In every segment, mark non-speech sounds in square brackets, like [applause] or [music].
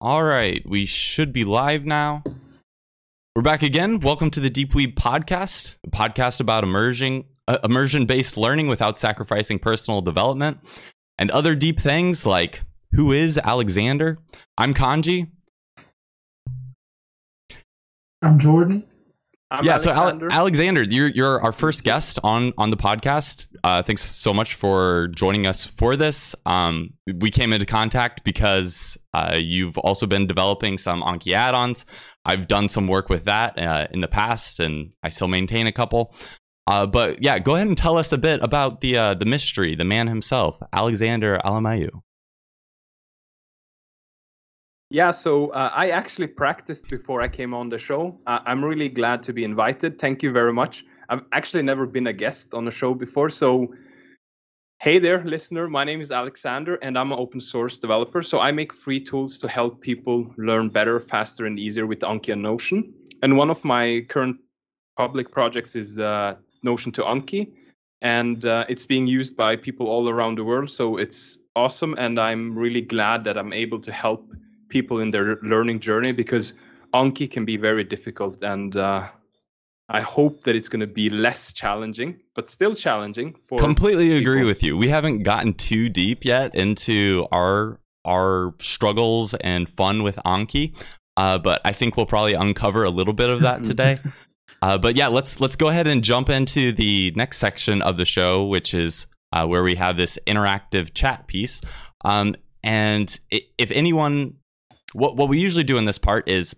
All right, we should be live now. We're back again. Welcome to the Deep Weeb podcast, a podcast about immersion uh, immersion-based learning without sacrificing personal development and other deep things like who is Alexander? I'm Kanji. I'm Jordan. I'm yeah, so Alexander. Ale- Alexander, you're you're our first guest on on the podcast. Uh, thanks so much for joining us for this. Um, we came into contact because uh, you've also been developing some Anki add-ons. I've done some work with that uh, in the past, and I still maintain a couple. Uh, but yeah, go ahead and tell us a bit about the uh, the mystery, the man himself, Alexander Alemayhu. Yeah, so uh, I actually practiced before I came on the show. Uh, I'm really glad to be invited. Thank you very much. I've actually never been a guest on a show before. So, hey there, listener. My name is Alexander, and I'm an open source developer. So, I make free tools to help people learn better, faster, and easier with Anki and Notion. And one of my current public projects is uh, Notion to Anki. And uh, it's being used by people all around the world. So, it's awesome. And I'm really glad that I'm able to help people in their learning journey because Anki can be very difficult and uh, I hope that it's going to be less challenging, but still challenging for Completely agree with you. We haven't gotten too deep yet into our our struggles and fun with Anki, uh, but I think we'll probably uncover a little bit of that [laughs] today. Uh, but yeah, let's let's go ahead and jump into the next section of the show, which is uh, where we have this interactive chat piece. Um, and if anyone, what what we usually do in this part is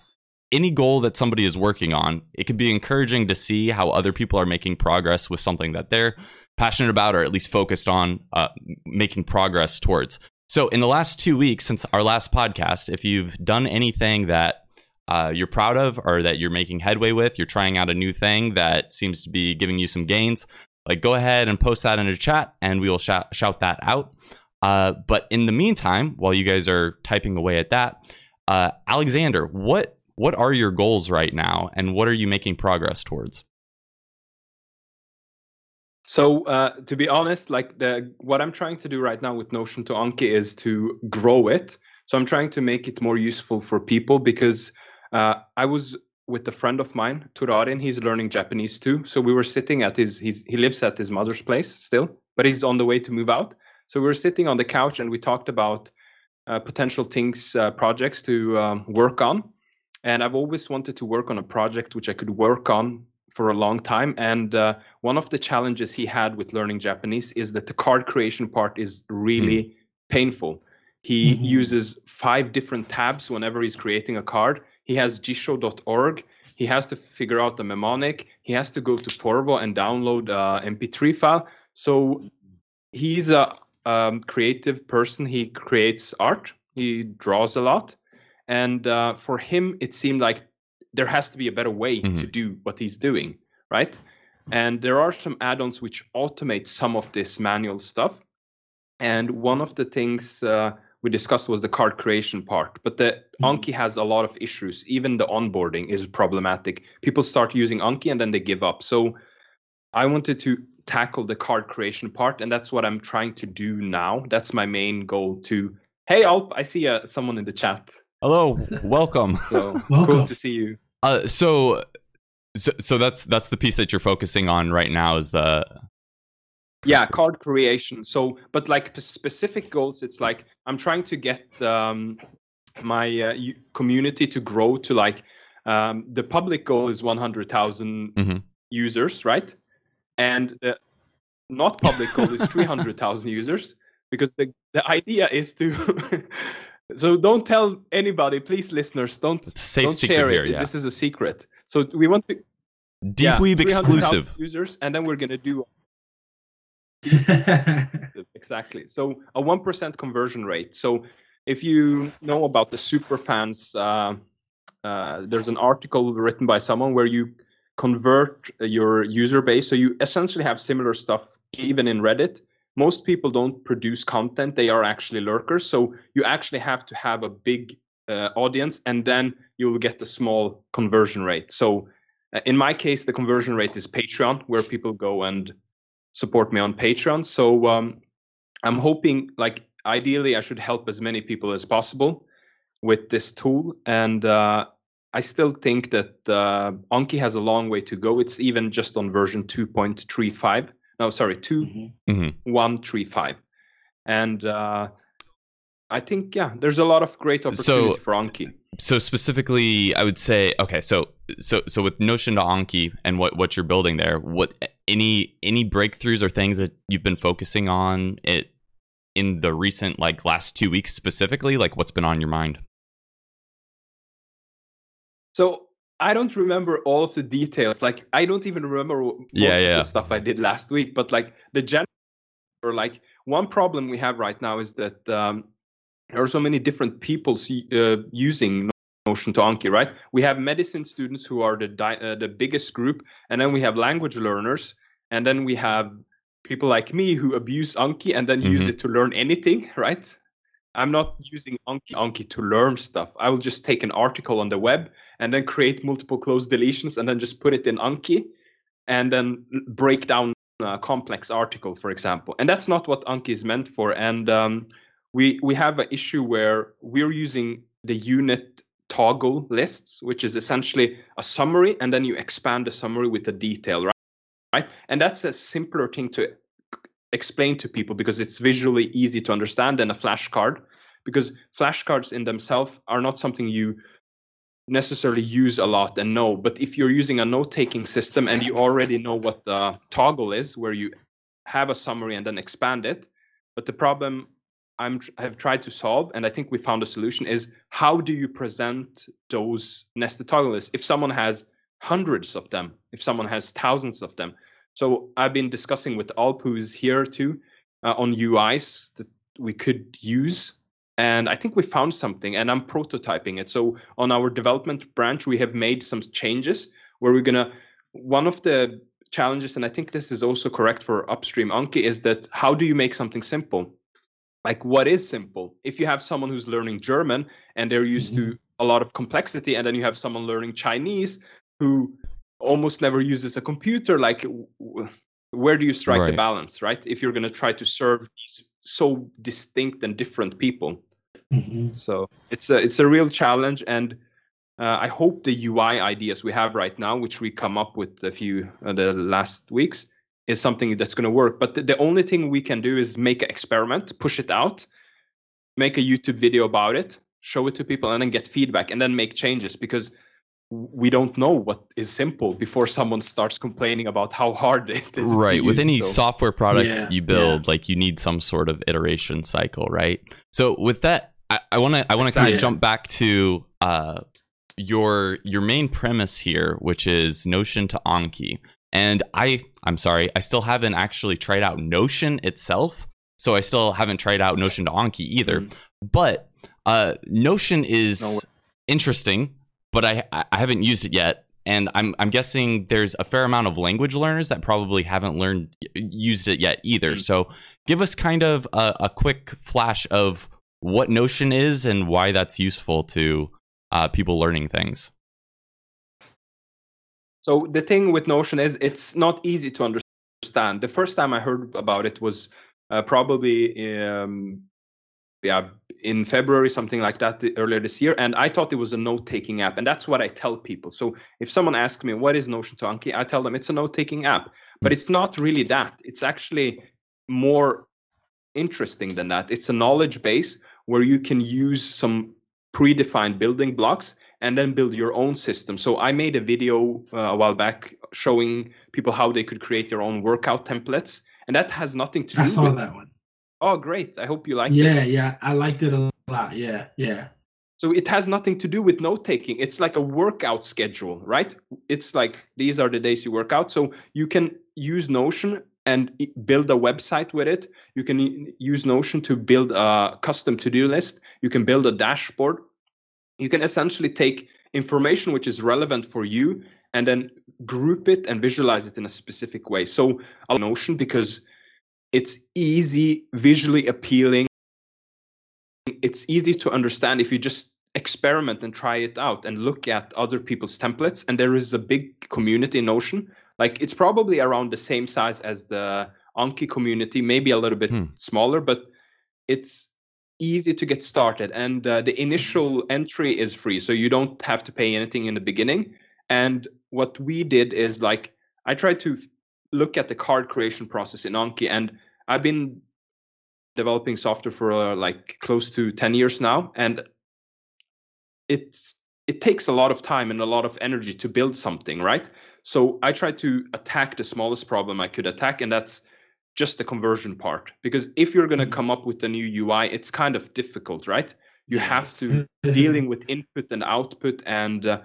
any goal that somebody is working on, it can be encouraging to see how other people are making progress with something that they're passionate about or at least focused on uh, making progress towards. So, in the last two weeks since our last podcast, if you've done anything that uh, you're proud of or that you're making headway with, you're trying out a new thing that seems to be giving you some gains, like go ahead and post that in a chat and we will shout, shout that out. Uh, but in the meantime, while you guys are typing away at that, uh, Alexander, what what are your goals right now and what are you making progress towards? So uh, to be honest, like the what I'm trying to do right now with Notion to Anki is to grow it. So I'm trying to make it more useful for people because uh, I was with a friend of mine, Turarin. He's learning Japanese too. So we were sitting at his, he's, he lives at his mother's place still, but he's on the way to move out. So we were sitting on the couch and we talked about uh, potential things, uh, projects to um, work on. And I've always wanted to work on a project which I could work on for a long time. And uh, one of the challenges he had with learning Japanese is that the card creation part is really painful. He Mhm. uses five different tabs whenever he's creating a card. He has jisho.org. He has to figure out the mnemonic. He has to go to Forvo and download a MP3 file. So he's a um, creative person. He creates art. He draws a lot, and uh, for him, it seemed like there has to be a better way to Mhm. do what he's doing, right? And there are some add-ons which automate some of this manual stuff. And one of the things uh, we discussed was the card creation part. But the Mhm. Anki has a lot of issues. Even the onboarding is problematic. People start using Anki and then they give up. So I wanted to tackle the card creation part, and that's what I'm trying to do now. That's my main goal. To hey, Alp, I see uh, someone in the chat. Hello, welcome. [laughs] So Welcome. cool to see you. Uh, so, so, so that's that's the piece that you're focusing on right now is the yeah card creation so but like p- specific goals it's like i'm trying to get um, my uh, community to grow to like um, the public goal is 100000 Mhm. users right and the not public goal is 300000 users because the, the idea is to [laughs] so don't tell anybody please listeners don't it's a safe don't secret share here. it Yeah, this is a secret so we want to Deep yeah, Weeb 300,000 exclusive. users and then we're going to do [laughs] exactly. So a one percent conversion rate. So if you know about the super fans, uh, uh, there's an article written by someone where you convert your user base. So you essentially have similar stuff even in Reddit. Most people don't produce content; they are actually lurkers. So you actually have to have a big uh, audience, and then you will get the small conversion rate. So uh, in my case, the conversion rate is Patreon, where people go and support me on Patreon. So um, I'm hoping, like, ideally, I should help as many people as possible. with this tool, and uh, I still think that uh, Anki has a long way to go. It's even just on version 2.35. No, sorry, 2.135. And uh, I think, yeah, there's a lot of great opportunity So- for Anki. so specifically i would say okay so so so with notion to anki and what what you're building there what any any breakthroughs or things that you've been focusing on it in the recent like last two weeks specifically like what's been on your mind So I don't remember all of the details. Like I don't even remember most Yeah, of the stuff I did last week. But like the general, or like one problem we have right now is that um, there are so many different people see, uh, using Notion to Anki. Right? We have medicine students who are the di- uh, the biggest group, and then we have language learners, and then we have people like me who abuse Anki and then use Mhm. it to learn anything. [laughs] Right? I'm not using Anki, Anki to learn stuff. I will just take an article on the web and then create multiple cloze deletions and then just put it in Anki and then break down a complex article, for example. And that's not what Anki is meant for. And um, we we have an issue where we're using the unit toggle lists, which is essentially a summary, and then you expand the summary with the detail, right? Right. And that's a simpler thing to explain to people because it's visually easy to understand than a flashcard because flashcards in themselves are not something you necessarily use a lot and know. But if you're using a note-taking system and you already know what the toggle is where you have a summary and then expand it but the problem i'm have tried to solve and i think we found a solution is how do you present those nested toggle lists? If someone has hundreds of them if someone has thousands of them so I've been discussing with Alp, who's here too, uh, on UIs that we could use. And I think we found something, and I'm prototyping it. So on our development branch, we have made some changes where we're gonna. One of the challenges, and I think this is also correct for upstream Anki, is that how do you make something simple? Like what is simple? If you have someone who's learning German and they're used to a lot of complexity, and then you have someone learning Chinese who almost never uses a computer like w- w- where do you strike the balance right? If you're going to try to serve these so distinct and different people. Mhm. so it's a it's a real challenge and uh, i hope the ui ideas we have right now which we come up with a few uh, the last weeks is something that's going to work. But the, the only thing we can do is make an experiment push it out make a youtube video about it show it to people and then get feedback and then make changes because we don't know what is simple before someone starts complaining about how hard [laughs] it is. to right with use, any so- software product Yeah, you build like you need some sort of iteration cycle right? So with that i want to i want to kind of jump back to uh your your main premise here which is notion to anki. And i i'm sorry i still haven't actually tried out notion itself so i still haven't tried out notion to anki either. Mm. but uh notion is No interesting but I I haven't used it yet, and I'm I'm guessing there's a fair amount of language learners that probably haven't learned used it yet either. Mm. So give us kind of a, a quick flash of what Notion is and why that's useful to uh, people learning things. So the thing with Notion is it's not easy to understand. The first time I heard about it was uh, probably um, yeah in February something like that earlier this year, and I thought it was a note-taking app, and that's what I tell people. So if someone asks me what is Notion to Anki, I tell them it's a note-taking app, but it's not really that. It's actually more interesting than that. It's a knowledge base where you can use some predefined building blocks and then build your own system. So I made a video uh, a while back showing people how they could create their own workout templates, and that has nothing to do I saw with. that one. Oh, great! I hope you like it. Yeah, yeah, I liked it a lot. Yeah, yeah. So it has nothing to do with note taking. It's like a workout schedule, right? It's like these are the days you work out. So you can use Notion and build a website with it. You can use Notion to build a custom to do list. You can build a dashboard. You can essentially take information which is relevant for you and then group it and visualize it in a specific way. So love Notion because it's easy, visually appealing it's easy to understand if you just experiment and try it out and look at other people's templates and there is a big community in notion like it's probably around the same size as the anki community maybe a little bit Hmm. smaller but it's easy to get started, and uh, the initial entry is free, so you don't have to pay anything in the beginning. And what we did is like I tried to look at the card creation process in Anki, and I've been developing software for uh, like close to 10 years now and it's it takes a lot of time and a lot of energy to build something right? So i tried to attack the smallest problem i could attack and that's just the conversion part because if you're going to come up with a new ui it's kind of difficult right? You have to [laughs] dealing with input and output and uh,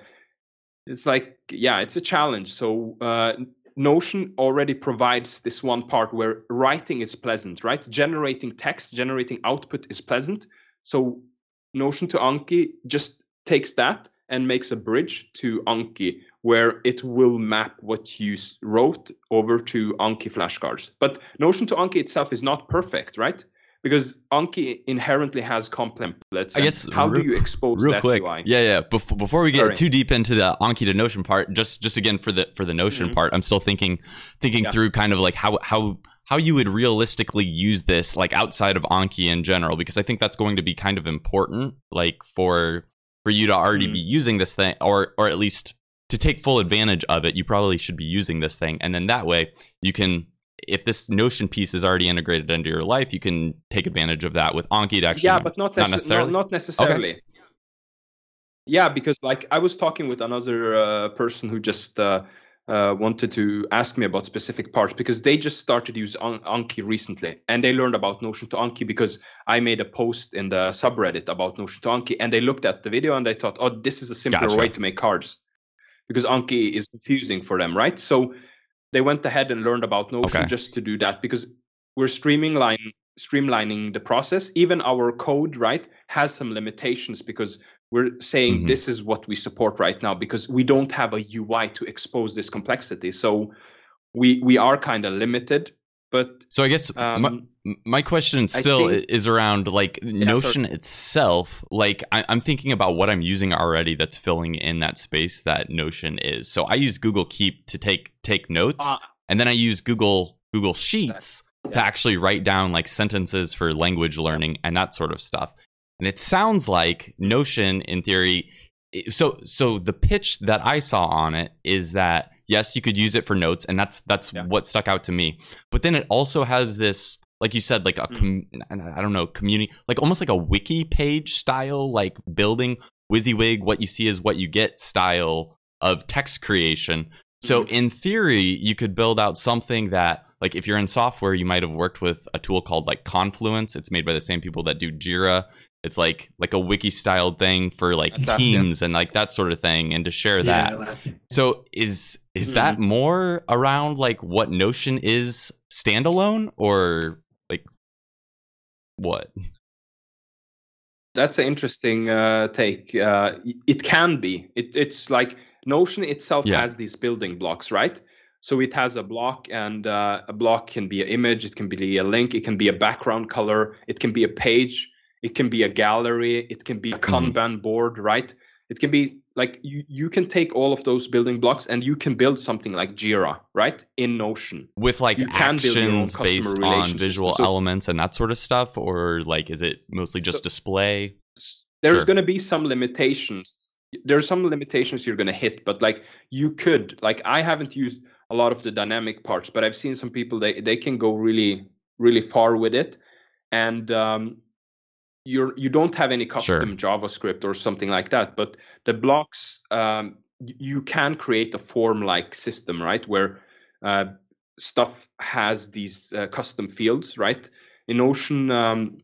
it's like yeah it's a challenge. So uh, Notion already provides this one part where writing is pleasant, right? Generating text, generating output is pleasant. So Notion to Anki just takes that and makes a bridge to Anki where it will map what you wrote over to Anki flashcards. But Notion to Anki itself is not perfect, right? Because Anki inherently has templates. I guess how real, do you expose real that quick? UI? Yeah, yeah. Before, before we get Sorry. too deep into the Anki to Notion part, just just again for the for the Notion Mhm. part, I'm still thinking thinking Yeah. through kind of like how how how you would realistically use this like outside of Anki in general because I think that's going to be kind of important like for for you to already Mhm. be using this thing or or at least to take full advantage of it, you probably should be using this thing and then that way you can if this Notion piece is already integrated into your life, you can take advantage of that with Anki to actually yeah but not, not necessarily? not, not necessarily yeah because like i was talking with another uh, person who just uh, uh, wanted to ask me about specific parts because they just started use An- anki recently and they learned about notion to anki because i made a post in the subreddit about notion to anki and they looked at the video and they thought oh this is a simpler Gotcha. way to make cards because anki is confusing for them right so they went ahead and learned about notion Okay. just to do that because we're streamlining streamlining the process even our code right has some limitations because we're saying Mhm. this is what we support right now because we don't have a ui to expose this complexity so we we are kind of limited but So I guess um, my question still think- is around like Notion itself. Like I, I'm thinking about what I'm using already that's filling in that space that Notion is. So I use Google Keep to take take notes, uh, and then I use Google Google Sheets to actually write down like sentences for language learning and that sort of stuff. And it sounds like Notion, in theory, so so the pitch that I saw on it is that yes, you could use it for notes, and that's that's Yeah. what stuck out to me. But then it also has this, like you said, like a com- I don't know, community, like almost like a wiki page style, like building WYSIWYG, what you see is what you get style of text creation. So in theory, you could build out something that, like, if you're in software, you might have worked with a tool called like Confluence. It's made by the same people that do Jira. It's like like a wiki style thing for like That's- yeah. teams and like that sort of thing, and to share that. Yeah. So is is Mhm. that more around like what Notion is standalone or like what? That's an interesting uh, take. Uh, it can be. It, it's like Notion itself Yeah. has these building blocks, right? So it has a block, and uh, a block can be an image, it can be a link, it can be a background color, it can be a page, it can be a gallery, it can be a Mhm. Kanban board, right? It can be like you, you can take all of those building blocks and you can build something like Jira, right? In Notion. With like You can build your own actions based on visual. So- elements and that sort of stuff, or like is it mostly just So- display? there's Sure. going to be some limitations there's some limitations you're going to hit but like you could like i haven't used a lot of the dynamic parts but i've seen some people they, they can go really really far with it and um, you're you don't have any custom javascript or something like that but the blocks um, you can create a form like system right where uh, stuff has these uh, custom fields right in Notion um,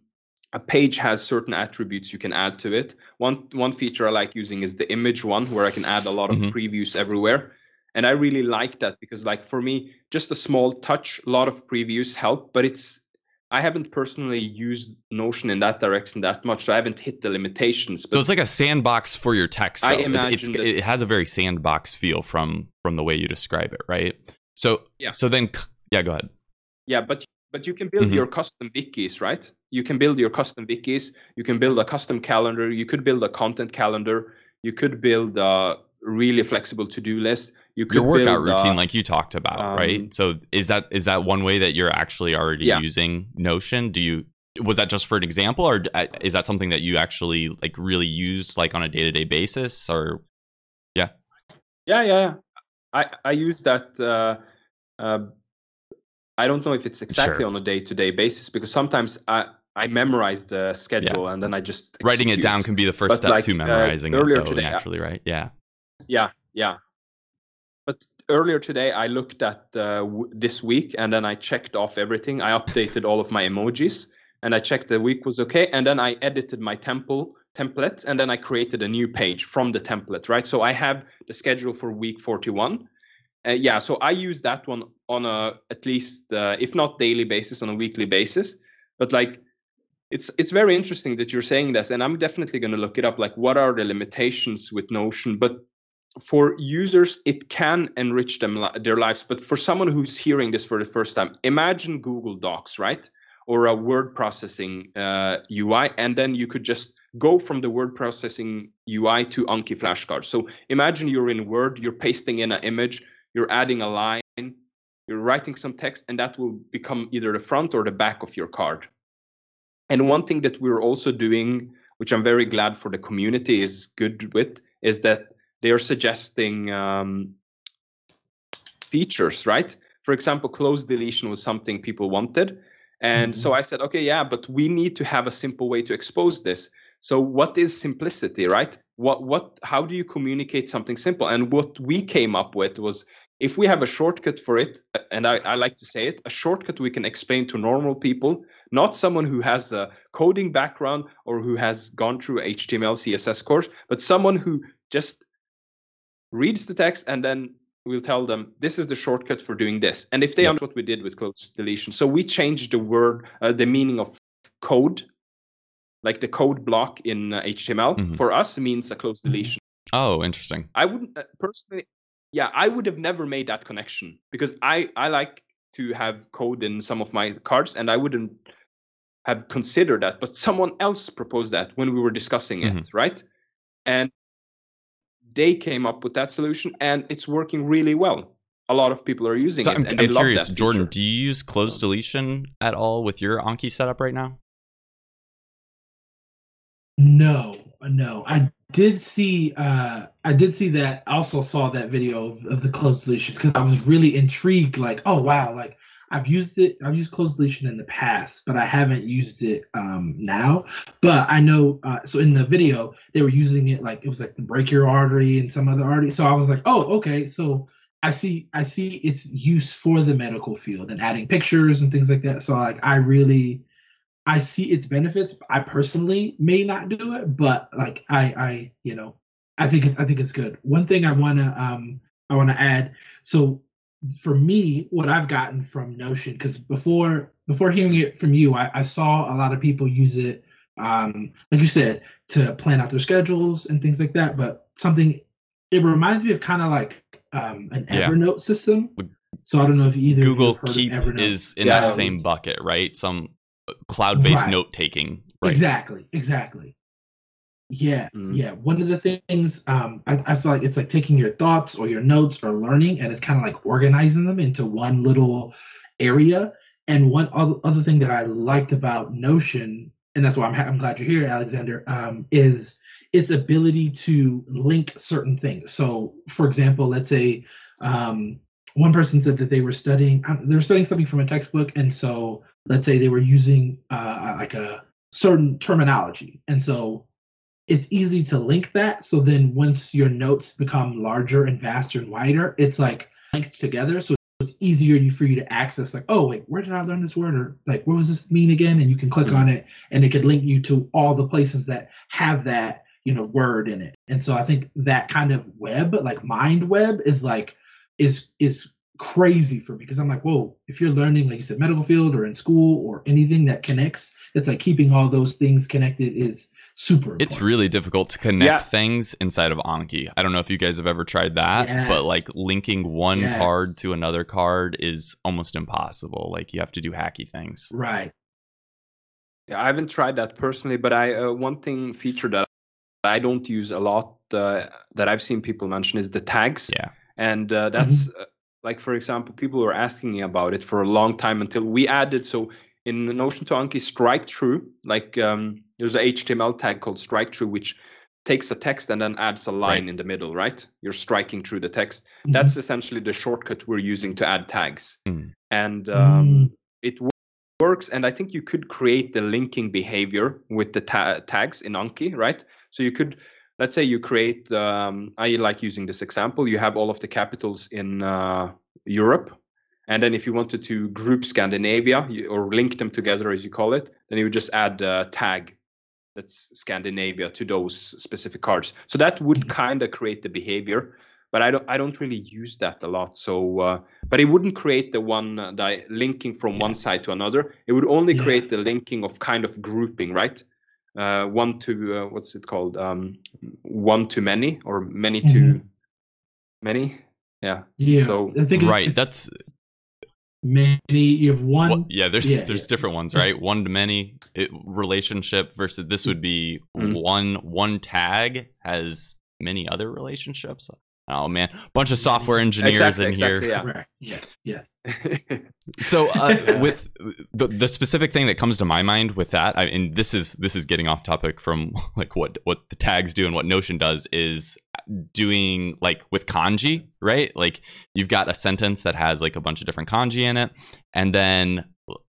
a page has certain attributes you can add to it. One one feature I like using is the image one, where I can add a lot of Mhm. previews everywhere, and I really like that because, like, for me, just a small touch, a lot of previews help, but it's I haven't personally used Notion in that direction that much, so I haven't hit the limitations. But So it's like a sandbox for your text. I though. It- imagine it's, that- it has a very sandbox feel from from the way you describe it, right? So Yeah. So then, yeah, go ahead. Yeah, but but you can build Mhm. your custom wikis, right? You can build your custom wikis. You can build a custom calendar. You could build a content calendar. You could build a really flexible to-do list. You Your workout build, uh, routine, like you talked about, um, right? So is that is that one way that you're actually already Yeah. using Notion? Do you was that just for an example, or uh, is that something that you actually like really use like on a day to day basis? Or yeah, yeah, yeah. I I use that. Uh, uh, I don't know if it's exactly Sure. on a day to day basis because sometimes I I memorize the schedule and then I just writing it down can be the first But, step like, to uh, memorizing it, earlier though, today, naturally, right? Yeah. Yeah, yeah. But earlier today, I looked at uh, w- this week and then I checked off everything. I updated all of my emojis and I checked the week was okay. And then I edited my temple template and then I created a new page from the template, right? So I have the schedule for week 41. Uh, yeah, so I use that one on a at least, uh, if not daily basis, on a weekly basis. But like, it's it's very interesting that you're saying this, and I'm definitely going to look it up. Like, what are the limitations with Notion? But for users, it can enrich them their lives. But for someone who's hearing this for the first time, imagine Google Docs, right, or a word processing uh, UI, and then you could just go from the word processing UI to Anki flashcards. So imagine you're in Word, you're pasting in an image, you're adding a line, you're writing some text, and that will become either the front or the back of your card. And one thing that we're also doing, which I'm very glad for the community is good with, is that they are suggesting um, features, right? For example, cloze deletion was something people wanted. And so I said, okay, yeah, but we need to have a simple way to expose this. So what is simplicity, right? What what how do you communicate something simple? And what we came up with was if we have a shortcut for it, and I, I like to say it, a shortcut we can explain to normal people, not someone who has a coding background or who has gone through HTML, CSS course, but someone who just reads the text and then we'll tell them this is the shortcut for doing this. And if they Yep. understand what we did with cloze deletion, so we changed the word, uh, the meaning of code, like the code block in uh, HTML Mhm. for us means a cloze Mhm. deletion. Oh, interesting. I wouldn't uh, personally. Yeah, I would have never made that connection because I I like to have code in some of my cards, and I wouldn't have considered that. But someone else proposed that when we were discussing it, Mhm. right? And they came up with that solution, and it's working really well. A lot of people are using So it, I'm, and I'm love curious, that Jordan, feature. do you use cloze deletion at all with your Anki setup right now? No, no. I did see uh I did see that I also saw that video of, of the cloze deletion because I was really intrigued, like, oh wow, like I've used it, I've used cloze deletion in the past, but I haven't used it um now. But I know uh so in the video they were using it like it was like the break your artery and some other artery. So I was like, oh, okay, so I see I see its use for the medical field and adding pictures and things like that. So like I really I see its benefits. I personally may not do it, but like I, I, you know, I think it's, I think it's good. One thing I wanna, um, I wanna add. So for me, what I've gotten from Notion, because before before hearing it from you, I, I saw a lot of people use it, um, like you said, to plan out their schedules and things like that. But something, it reminds me of kind of like um, an Yeah. Evernote system. So I don't know if either Google have heard of Keep Evernote. is in Yeah. that same bucket, right? Some cloud-based Right. note taking, right? Exactly, exactly. Yeah, Mhm. yeah. One of the things um, I, I feel like it's like taking your thoughts or your notes or learning, and it's kind of like organizing them into one little area. And one other, other thing that I liked about Notion, and that's why I'm, I'm glad you're here, Alexander, um, is its ability to link certain things. So, for example, let's say um, one person said that they were studying uh, they were studying something from a textbook, and so let's say they were using uh, like a certain terminology, and so it's easy to link that. So then once your notes become larger and vaster and wider, it's like linked together. So it's easier for you to access like, oh wait, where did I learn this word? Or like what was this mean again? And you can click Mhm. on it and it could link you to all the places that have that, you know, word in it. And so I think that kind of web, like mind web, is like is is crazy for me because I'm like, whoa, if you're learning, like you said, medical field or in school or anything that connects, it's like keeping all those things connected is super important. It's really difficult to connect Yeah. things inside of Anki. I don't know if you guys have ever tried that, but like linking one Yes. card to another card is almost impossible. Like you have to do hacky things. right. Yeah, I haven't tried that personally, but I uh, one thing feature that I don't use a lot uh, that I've seen people mention is the tags. Yeah. and uh, that's uh, like for example, people were asking me about it for a long time until we added. So in the Notion to Anki strike true. Like um, there's a HTML tag called strike through, which takes a text and then adds a line Right. in the middle, right? You're striking through the text. Mhm. That's essentially the shortcut we're using to add tags. Hmm. And Mm. um, it wo- works. And I think you could create the linking behavior with the ta- tags in Anki, right? So you could, let's say you create, um, I like using this example, you have all of the capitals in uh, Europe. And then if you wanted to group Scandinavia you, or link them together, as you call it, then you would just add a tag that's Scandinavia to those specific cards. So that would kind of create the behavior, but I don't I don't really use that a lot. So, uh, but it wouldn't create the one uh, the linking from one side to another. It would only Yeah. create the linking of kind of grouping, right? Uh, one to uh, what's it called? Um, one to many or many to Mhm. many. Yeah. Yeah, So- I think right. it's That's many. You have one. well, yeah. There's yeah, there's yeah. different ones, [laughs] right? One to many it, relationship versus this would be Mhm. one one tag has many other relationships. Oh man, bunch of software engineers Exactly, in exactly, here. yeah. Correct. Yes. Yes. [laughs] So uh, [laughs] Yeah. with the the specific thing that comes to my mind with that, I, and this is this is getting off topic from [laughs] like what what the tags do and what Notion does is doing like with kanji, right? Like you've got a sentence that has like a bunch of different kanji in it, and then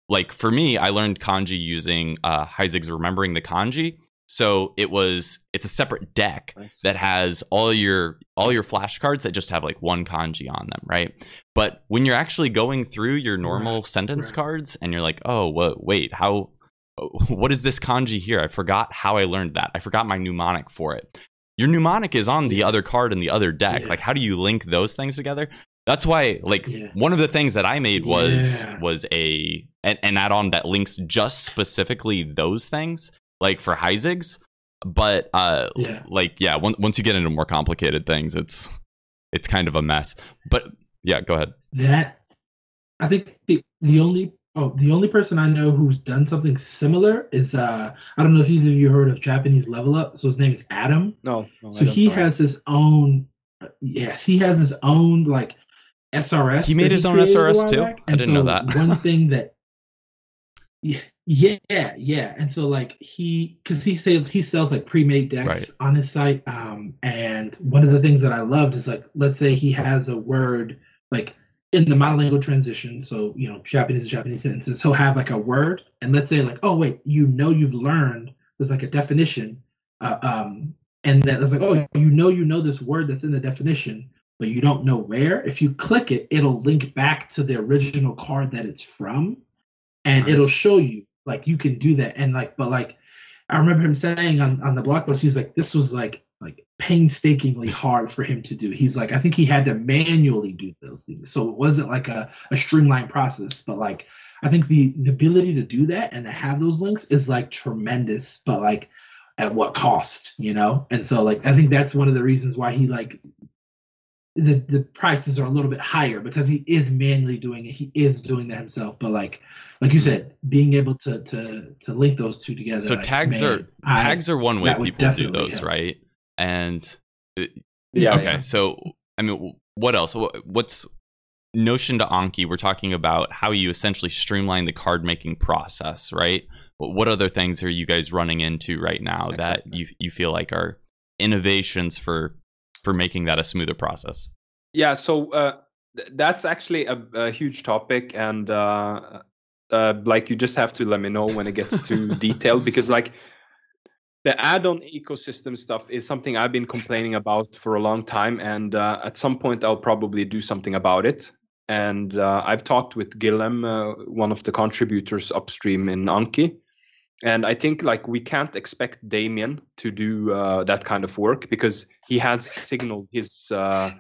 like for me, I learned kanji using uh, Heisig's remembering the kanji. So it was it's a separate deck that has all your all your flashcards that just have like one kanji on them, right? But when you're actually going through your normal Right, sentence right. cards and you're like, "Oh, what wait, how [laughs] what is this kanji here? I forgot how I learned that. I forgot my mnemonic for it." Your mnemonic is on the other card in the other deck. Yeah. Like how do you link those things together? That's why like Yeah. one of the things that I made was Yeah. was a an, an add-on that links just specifically those things like for Heisig's but uh Yeah. like yeah once once you get into more complicated things it's it's kind of a mess but yeah go ahead That I think the the only oh the only person I know who's done something similar is uh I don't know if either of you heard of Japanese Level Up. So his name is Adam. no, no, So he know. has his own. uh, Yes, he has his own like SRS. He made that his own SRS too? back. I And didn't know so that. [laughs] one thing that. Yeah, yeah, yeah, and so like he, because he said he sells like pre-made decks Right. on his site. Um, and one of the things that I loved is like, let's say he has a word like in the monolingual transition. So you know, Japanese Japanese sentences. He'll have like a word, and let's say like, oh wait, you know, you've learned there's like a definition uh, um, and that it's like, oh, you know, you know this word that's in the definition, but you don't know where. If you click it, it'll link back to the original card that it's from, and it'll show you like you can do that. And like, but like, I remember him saying on on the blog post, he's like, this was like like painstakingly hard for him to do. He's like, I think he had to manually do those things, so it wasn't like a a streamlined process, but like. I think the the ability to do that and to have those links is like tremendous, but like at what cost, you know? And so like I think that's one of the reasons why he like the the prices are a little bit higher because he is manually doing it. He is doing that himself. But like like you said, being able to to to link those two together. so like, tags man, are I- tags are one way people do those help. right and Yeah, okay yeah. so i mean what else what's notion to anki we're talking about how you essentially streamline the card making process right Wh- what other things are you guys running into right now that you you feel like are innovations for for making that a smoother process Yeah, so uh, th- that's actually a, a huge topic, and uh, uh, like you just have to let me know when it gets too [laughs] detailed because like the add-on ecosystem stuff is something I've been complaining about for a long time, and uh, at some point I'll probably do something about it. And uh, I've talked with Gillem, uh, one of the contributors upstream in Anki, and I think like we can't expect Damien to do uh, that kind of work because he has signaled his uh,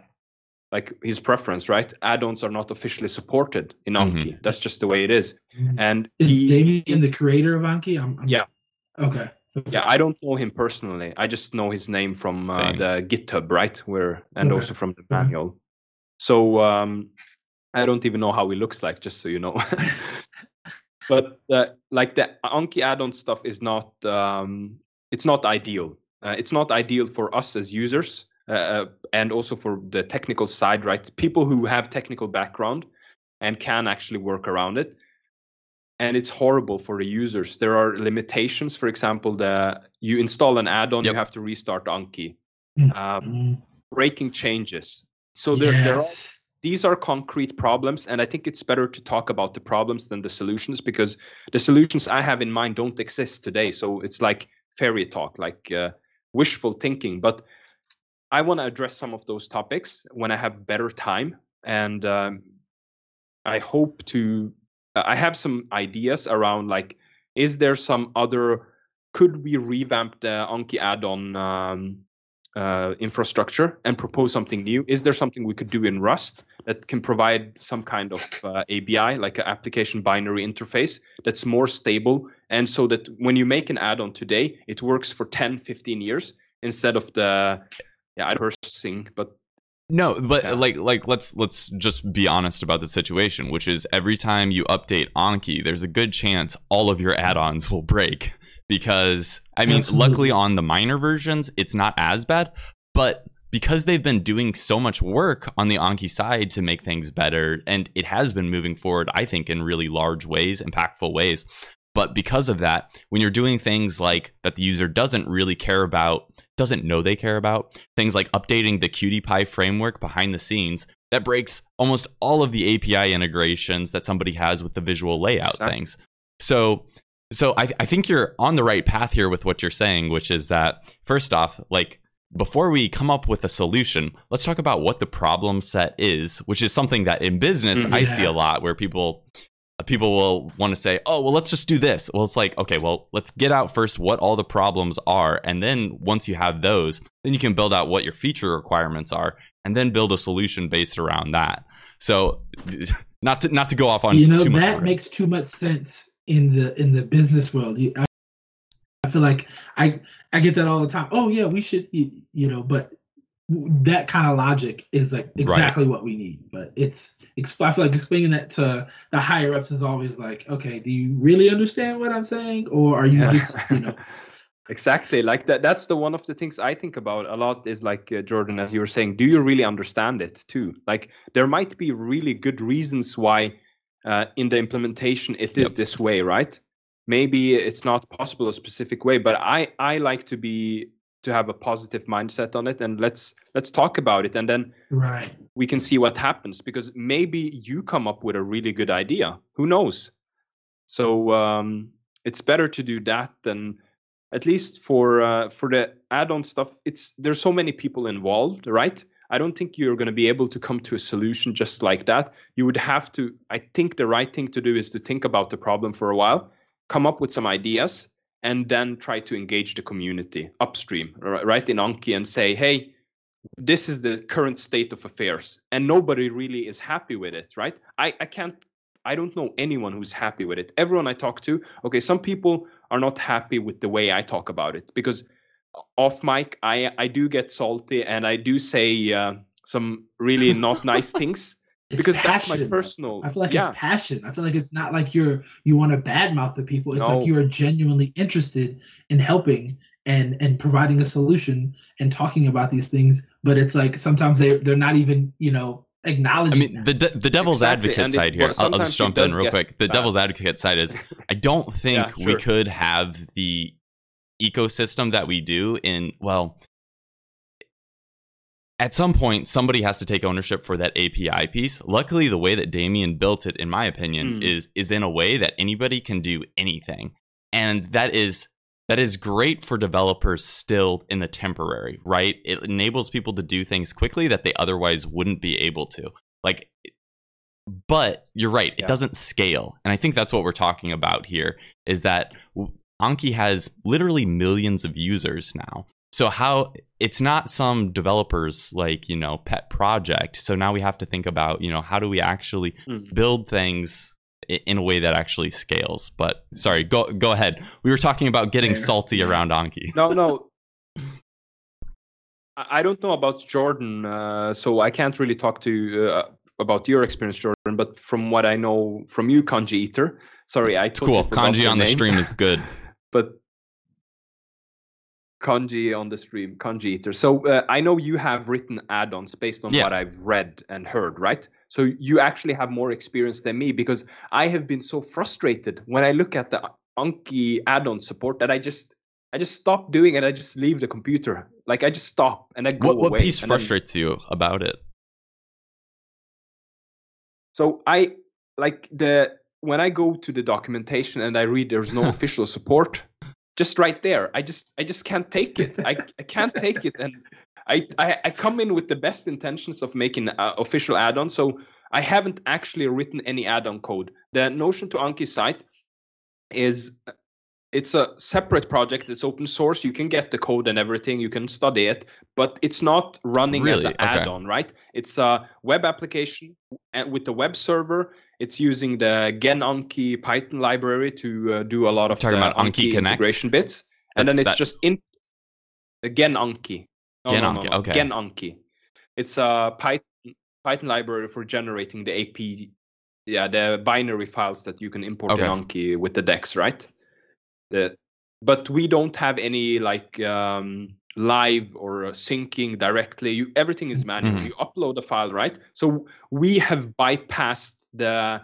like his preference, right? Add-ons are not officially supported in Anki. That's just the way it is. And Is he, Damien the creator of Anki? I'm, I'm, Yeah. Okay. yeah, I don't know him personally. I just know his name from uh, the GitHub, right? Where and Okay. also from the manual. So um, I don't even know how he looks like, just so you know. [laughs] [laughs] but uh, like the Anki add-on stuff is not um, it's not ideal. Uh, it's not ideal for us as users, uh, uh, and also for the technical side, right? People who have technical background and can actually work around it. and it's horrible for the users. There are limitations. For example, the you install an add-on, Yep. you have to restart Anki. Mm. Uh, Mm, breaking changes. So there, there are yes. These are concrete problems and i think it's better to talk about the problems than the solutions because the solutions i have in mind don't exist today. So it's like fairy talk like uh, wishful thinking. But i want to address some of those topics when i have better time and um, i hope to uh, i have some ideas around like is there some other could we revamp the anki add-on um, uh, infrastructure and propose something new? Is there something we could do in Rust that can provide some kind of uh, ABI, like an application binary interface that's more stable? And so that when you make an add on today, it works for 10, 15 years instead of the, yeah, I don't thing, but No, but Yeah. like like let's let's just be honest about the situation, which is every time you update Anki, there's a good chance all of your add-ons will break [laughs] because I mean, Absolutely. luckily on the minor versions, it's not as bad, but because they've been doing so much work on the Anki side to make things better and it has been moving forward I think in really large ways, impactful ways. But because of that, when you're doing things like that the user doesn't really care about, doesn't know they care about, things like updating the QtPy framework behind the scenes, that breaks almost all of the API integrations that somebody has with the visual layout Exactly. things. So so I, I think you're on the right path here with what you're saying, which is that first off, like before we come up with a solution, let's talk about what the problem set is, which is something that in business Mhm. I see a lot where people people will want to say, "Oh, well, let's just do this." Well, it's like, okay, well, let's get out first what all the problems are, and then once you have those, then you can build out what your feature requirements are, and then build a solution based around that. So, [laughs] not to not to go off on you know too much. that makes too much sense in the in the business world. You, I, I feel like i i get that all the time. Oh yeah we should you, you know but that kind of logic is like exactly what we need. But it's i feel like explaining that to the higher ups is always like okay do you really understand what i'm saying? Or are you Yeah. just you know [laughs] exactly like that that's the one of the things i think about a lot is like uh, jordan as you were saying do you really understand it too? Like there might be really good reasons why uh, in the implementation it is Yep. this way right? Maybe it's not possible a specific way but i i like to be to have a positive mindset on it and let's let's talk about it and then right. we can see what happens because maybe you come up with a really good idea. Who knows? So um, it's better to do that than at least for uh, for the add-on stuff it's there's so many people involved right i don't think you're going to be able to come to a solution just like that. You would have to i think the right thing to do is to think about the problem for a while come up with some ideas and then try to engage the community upstream ri- right in anki and say hey this is the current state of affairs and nobody really is happy with it right? I i can't i don't know anyone who's happy with it. Everyone i talk to okay some people are not happy with the way i talk about it because off mic i i do get salty and i do say uh, some really [laughs] not nice things it's because that's my passion. personal I feel like yeah it's passion. I feel like it's not like you're you want to badmouth the people. It's No. like you are genuinely interested in helping and and providing a solution and talking about these things. But it's like sometimes they they're not even you know I mean, that. the de- the devil's Exactly, advocate and it- side here. well, I'll, I'll just jump in real quick. The bad. devil's advocate side is I don't [laughs] think Yeah, we could have the ecosystem that we do in well at some point somebody has to take ownership for that API piece. Luckily the way that Damien built it in my opinion Hmm. is is in a way that anybody can do anything. And that is that is great for developers still in the temporary, right? It enables people to do things quickly that they otherwise wouldn't be able to. Like but you're right, it Yeah. doesn't scale. And I think that's what we're talking about here is that Anki has literally millions of users now. So how it's not some developers like, you know, pet project. So now we have to think about, you know, how do we actually Mm. build things in a way that actually scales. But sorry, go go ahead. We were talking about getting Fair. salty around Anki. no no [laughs] I don't know about Jordan, uh, so I can't really talk to uh, about your experience, Jordan. But from what I know from you, Kanji Eater. Sorry, I It's cool. Kanji on the stream is good. [laughs] but kanji on the stream, kanji eater. So uh, I know you have written add-ons based on Yeah. what I've read and heard, right? So you actually have more experience than me because I have been so frustrated when I look at the Anki add-on support that I just I just stop doing it. I just leave the computer. Like I just stop and I go What what away. piece and then- frustrates you about it? So I like the when I go to the documentation and I read there's no [laughs] official support, just right there, I just I just can't take it. I I can't take it, and I I, I come in with the best intentions of making uh, official add-on. So I haven't actually written any add-on code. The Notion to Anki site is it's a separate project. It's open source. You can get the code and everything. You can study it, but it's not running as an Okay. add-on, right? It's a web application and with the web server. It's using the genanki Python library to uh, do a lot of Talking the about AnkiConnect? integration bits, and then it's that- just in genanki. No, Gen no, no, Anki, okay. genanki. It's a Python Python library for generating the AP, yeah, the binary files that you can import in Okay. Anki with the decks, right? The but we don't have any like um, live or uh, syncing directly. You everything is manual. Mhm. You upload a file, right? So we have bypassed the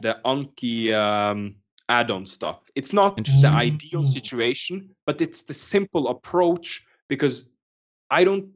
the Anki um, add-on stuff. It's not the ideal situation, but it's the simple approach because I don't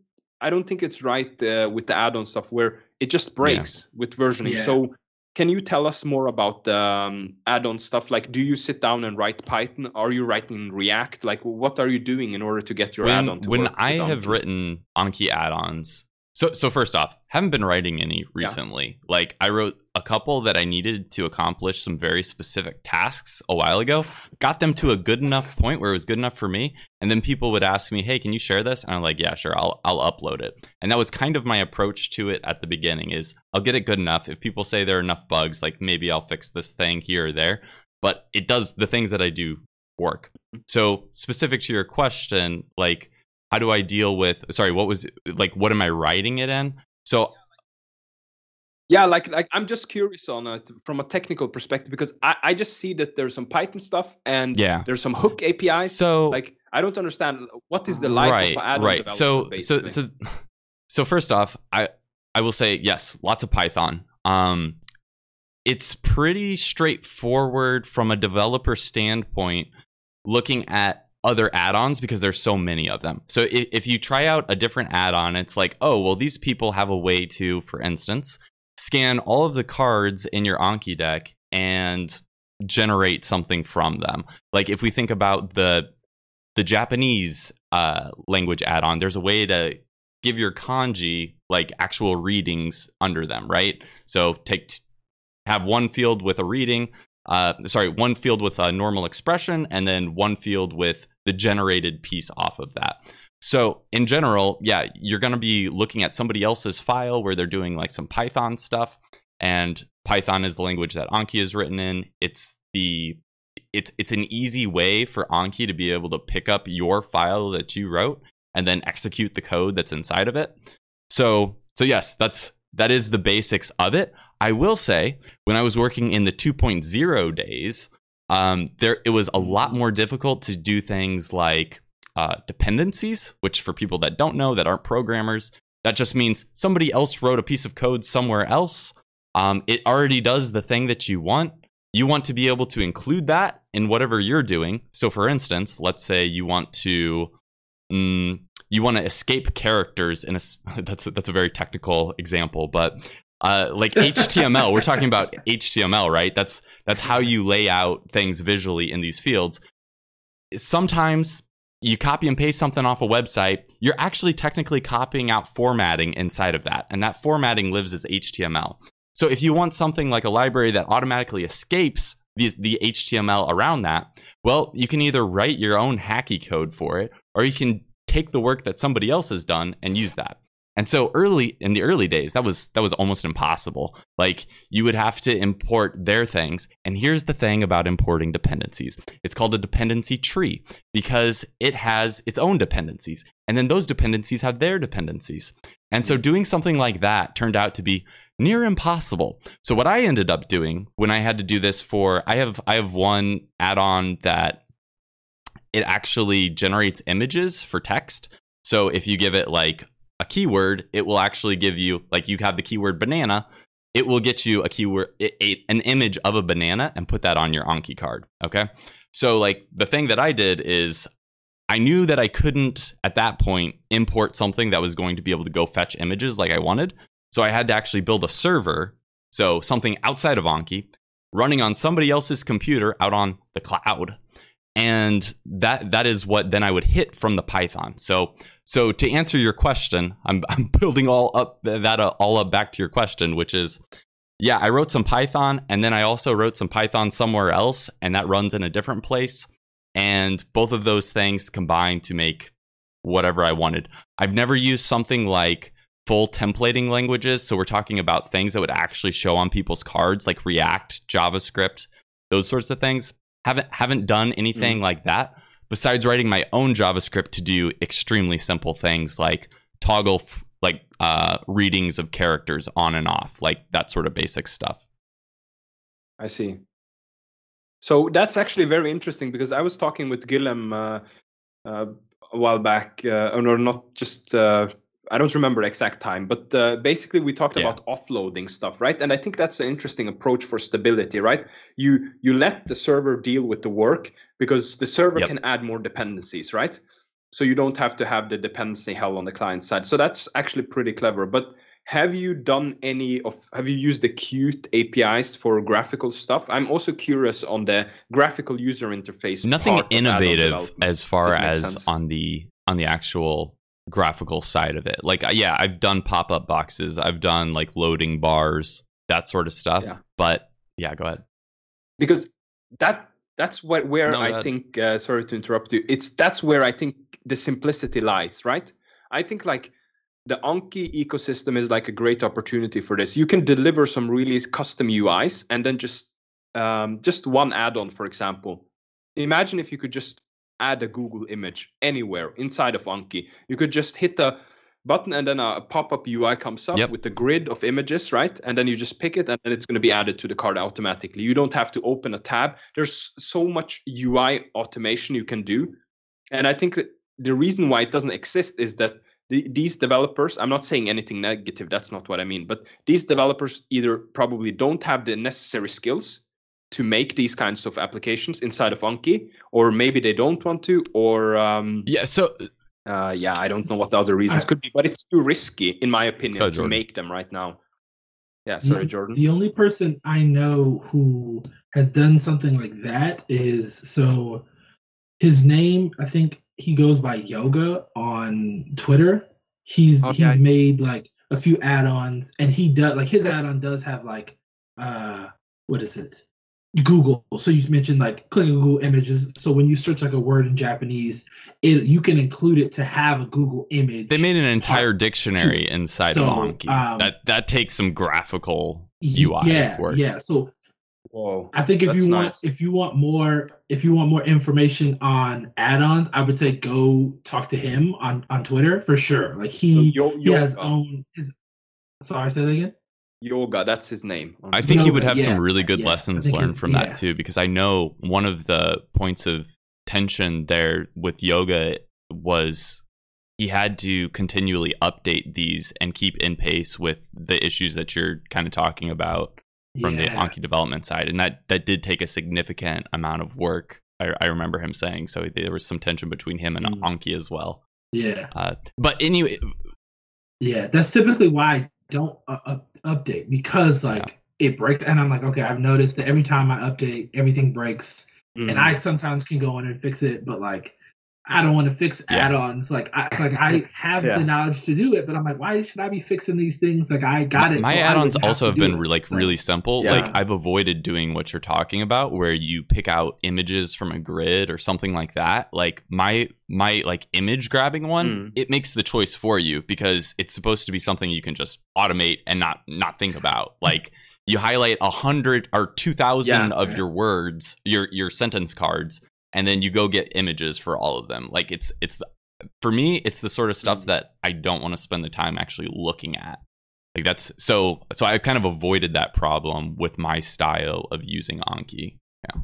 I don't think it's right uh, with the add-on stuff where it just breaks with versioning. Yeah. So can you tell us more about the um, add-on stuff? Like, do you sit down and write Python? Are you writing React? Like, what are you doing in order to get your when, add-on to when work I have written Anki add-ons, so so first off, haven't been writing any recently. Like I wrote a couple that I needed to accomplish some very specific tasks a while ago. Got them to a good enough point where it was good enough for me, and then people would ask me, "Hey, can you share this?" And I'm like, "Yeah, sure. I'll I'll upload it." And that was kind of my approach to it at the beginning. Is I'll get it good enough. If people say there are enough bugs, like maybe I'll fix this thing here or there. But it does the things that I do work. Mm-hmm. So specific to your question, like how do I deal with sorry, what was like what am I writing it in? So Yeah, like like I'm just curious on it from a technical perspective because I, I just see that there's some Python stuff and Yeah. there's some hook APIs. So like I don't understand what is the life right, of add-on right. So development, so so [laughs] so first off, I I will say yes, lots of Python. Um it's pretty straightforward from a developer standpoint looking at other add-ons because there's so many of them. So if, if you try out a different add-on, it's like, oh, well, these people have a way to, for instance, scan all of the cards in your Anki deck and generate something from them. Like if we think about the the Japanese uh, language add-on, there's a way to give your kanji like actual readings under them, right? So take t- have one field with a reading, uh, sorry, one field with a normal expression, and then one field with the generated piece off of that. So in general, yeah, you're going to be looking at somebody else's file where they're doing like some Python stuff, and Python is the language that Anki is written in. It's the it's it's an easy way for Anki to be able to pick up your file that you wrote and then execute the code that's inside of it. So so yes, that's that is the basics of it. I will say when I was working in the 2.0 days, um, there it was a lot more difficult to do things like uh, dependencies, which for people that don't know that aren't programmers, that just means somebody else wrote a piece of code somewhere else. Um, it already does the thing that you want. You want to be able to include that in whatever you're doing. So, for instance, let's say you want to mm, you want to escape characters in a [laughs] that's a, that's a very technical example, but uh, like HTML, we're talking about [laughs] HTML, right? That's that's how you lay out things visually in these fields. Sometimes you copy and paste something off a website, you're actually technically copying out formatting inside of that, and that formatting lives as HTML. So if you want something like a library that automatically escapes these, the HTML around that, well, you can either write your own hacky code for it, or you can take the work that somebody else has done and use that. And so early in the early days, that was that was almost impossible. Like you would have to import their things. And here's the thing about importing dependencies. It's called a dependency tree because it has its own dependencies. And then those dependencies have their dependencies. And so hmm. doing something like that turned out to be near impossible. So what I ended up doing when I had to do this for I have I have one add-on that it actually generates images for text. So if you give it like a keyword, it will actually give you like you have the keyword banana, it will get you a keyword an image of a banana and put that on your Anki card, okay? So like the thing that I did is I knew that I couldn't at that point import something that was going to be able to go fetch images like I wanted. So I had to actually build a server, so something outside of Anki, running on somebody else's computer out on the cloud. And that that is what then I would hit from the Python. So so to answer your question, I'm [laughs] I'm building all up that uh, all up back to your question, which is yeah, I wrote some Python and then I also wrote some Python somewhere else and that runs in a different place. And both of those things combined to make whatever I wanted. I've never used something like full templating languages. So we're talking about things that would actually show on people's cards, like React, JavaScript, those sorts of things. Haven't haven't done anything mm. like that. Besides writing my own JavaScript to do extremely simple things like toggle f- like uh, readings of characters on and off, like that sort of basic stuff. I see. So that's actually very interesting because I was talking with Guillem uh, uh, a while back, uh, or not just uh, I don't remember exact time, but uh, basically we talked yeah. about offloading stuff, right? And I think that's an interesting approach for stability, right? You you let the server deal with the work because the server yep. can add more dependencies, right? So you don't have to have the dependency hell on the client side. So that's actually pretty clever. But have you done any of have you used the Qt apis for graphical stuff i'm also curious on the graphical user interface nothing innovative as far as sense. on the on the actual graphical side of it. Like, uh, yeah, I've done pop up boxes, I've done like loading bars, that sort of stuff. Yeah. But yeah, go ahead. Because that that's what where no, I that... think. Uh, sorry to interrupt you. It's that's where I think the simplicity lies, right? I think like the Anki ecosystem is like a great opportunity for this. You can deliver some really custom UIs and then just um, just one add-on, for example. Imagine if you could just add a Google image anywhere inside of Anki. You could just hit the button and then a pop-up UI comes up yep. with the grid of images, right? And then you just pick it and then it's going to be added to the card automatically. You don't have to open a tab. There's so much UI automation you can do. And I think the reason why it doesn't exist is that the, these developers, I'm not saying anything negative, that's not what I mean, but these developers either probably don't have the necessary skills to make these kinds of applications inside of Anki, or maybe they don't want to, or um, yeah. So uh, yeah, I don't know what the other reasons I, could be, but it's too risky, in my opinion, to make them right now. Yeah, sorry, the, Jordan. The only person I know who has done something like that is so his name. I think he goes by Yoga on Twitter. He's okay. he's made like a few add-ons, and he does like his add-on does have like uh what is it Google. So you mentioned like clicking Google Images. So when you search like a word in Japanese, it you can include it to have a Google image. They made an entire dictionary to, inside so, of Anki. Um, that that takes some graphical UI yeah, work. Yeah. So Whoa, I think if you want nice. if you want more if you want more information on add-ons, I would say go talk to him on on Twitter for sure. Like he so he has own his. Sorry, say that again. Yoga, that's his name. I think Yoga, he would have yeah, some really good yeah, lessons learned from yeah. that too, because I know one of the points of tension there with Yoga was he had to continually update these and keep in pace with the issues that you're kind of talking about from the Anki development side, and that that did take a significant amount of work. I, I remember him saying so. There was some tension between him and mm. Anki as well. Yeah. Uh, but anyway. Yeah, that's typically why don't uh, update because like yeah. it breaks and i'm like okay i've noticed that every time i update everything breaks mm-hmm. and i sometimes can go in and fix it but like I don't want to fix yeah. add-ons. Like I like I have yeah. the knowledge to do it, but I'm like, why should I be fixing these things? Like I got it. My so add-ons also have, have been it. like it's really simple. Yeah. Like I've avoided doing what you're talking about, where you pick out images from a grid or something like that. Like my my like image grabbing one, mm. it makes the choice for you because it's supposed to be something you can just automate and not not think about. [laughs] Like you highlight a hundred or two thousand of your words, your your sentence cards and then you go get images for all of them. Like it's it's the, for me, it's the sort of stuff mm. that I don't want to spend the time actually looking at. Like that's so so I've kind of avoided that problem with my style of using Anki. Yeah.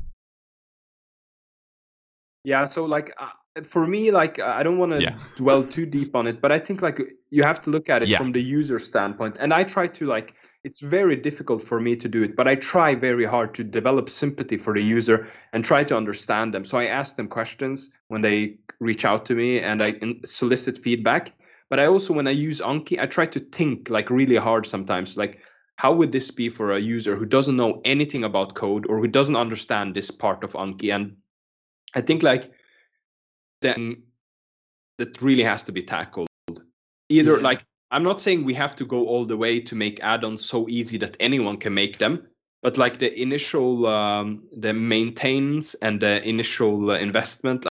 Yeah, so like uh, for me, like I don't want to Yeah. dwell too deep on it, but I think like you have to look at it Yeah. from the user standpoint. And I try to like it's very difficult for me to do it, but I try very hard to develop sympathy for the user and try to understand them. So I ask them questions when they reach out to me and I solicit feedback. But I also when I use Anki, I try to think like really hard sometimes, like how would this be for a user who doesn't know anything about code or who doesn't understand this part of Anki? And I think like then that really has to be tackled. Either Yeah. like I'm not saying we have to go all the way to make add-ons so easy that anyone can make them, but like the initial um, the maintenance and the initial uh, investment,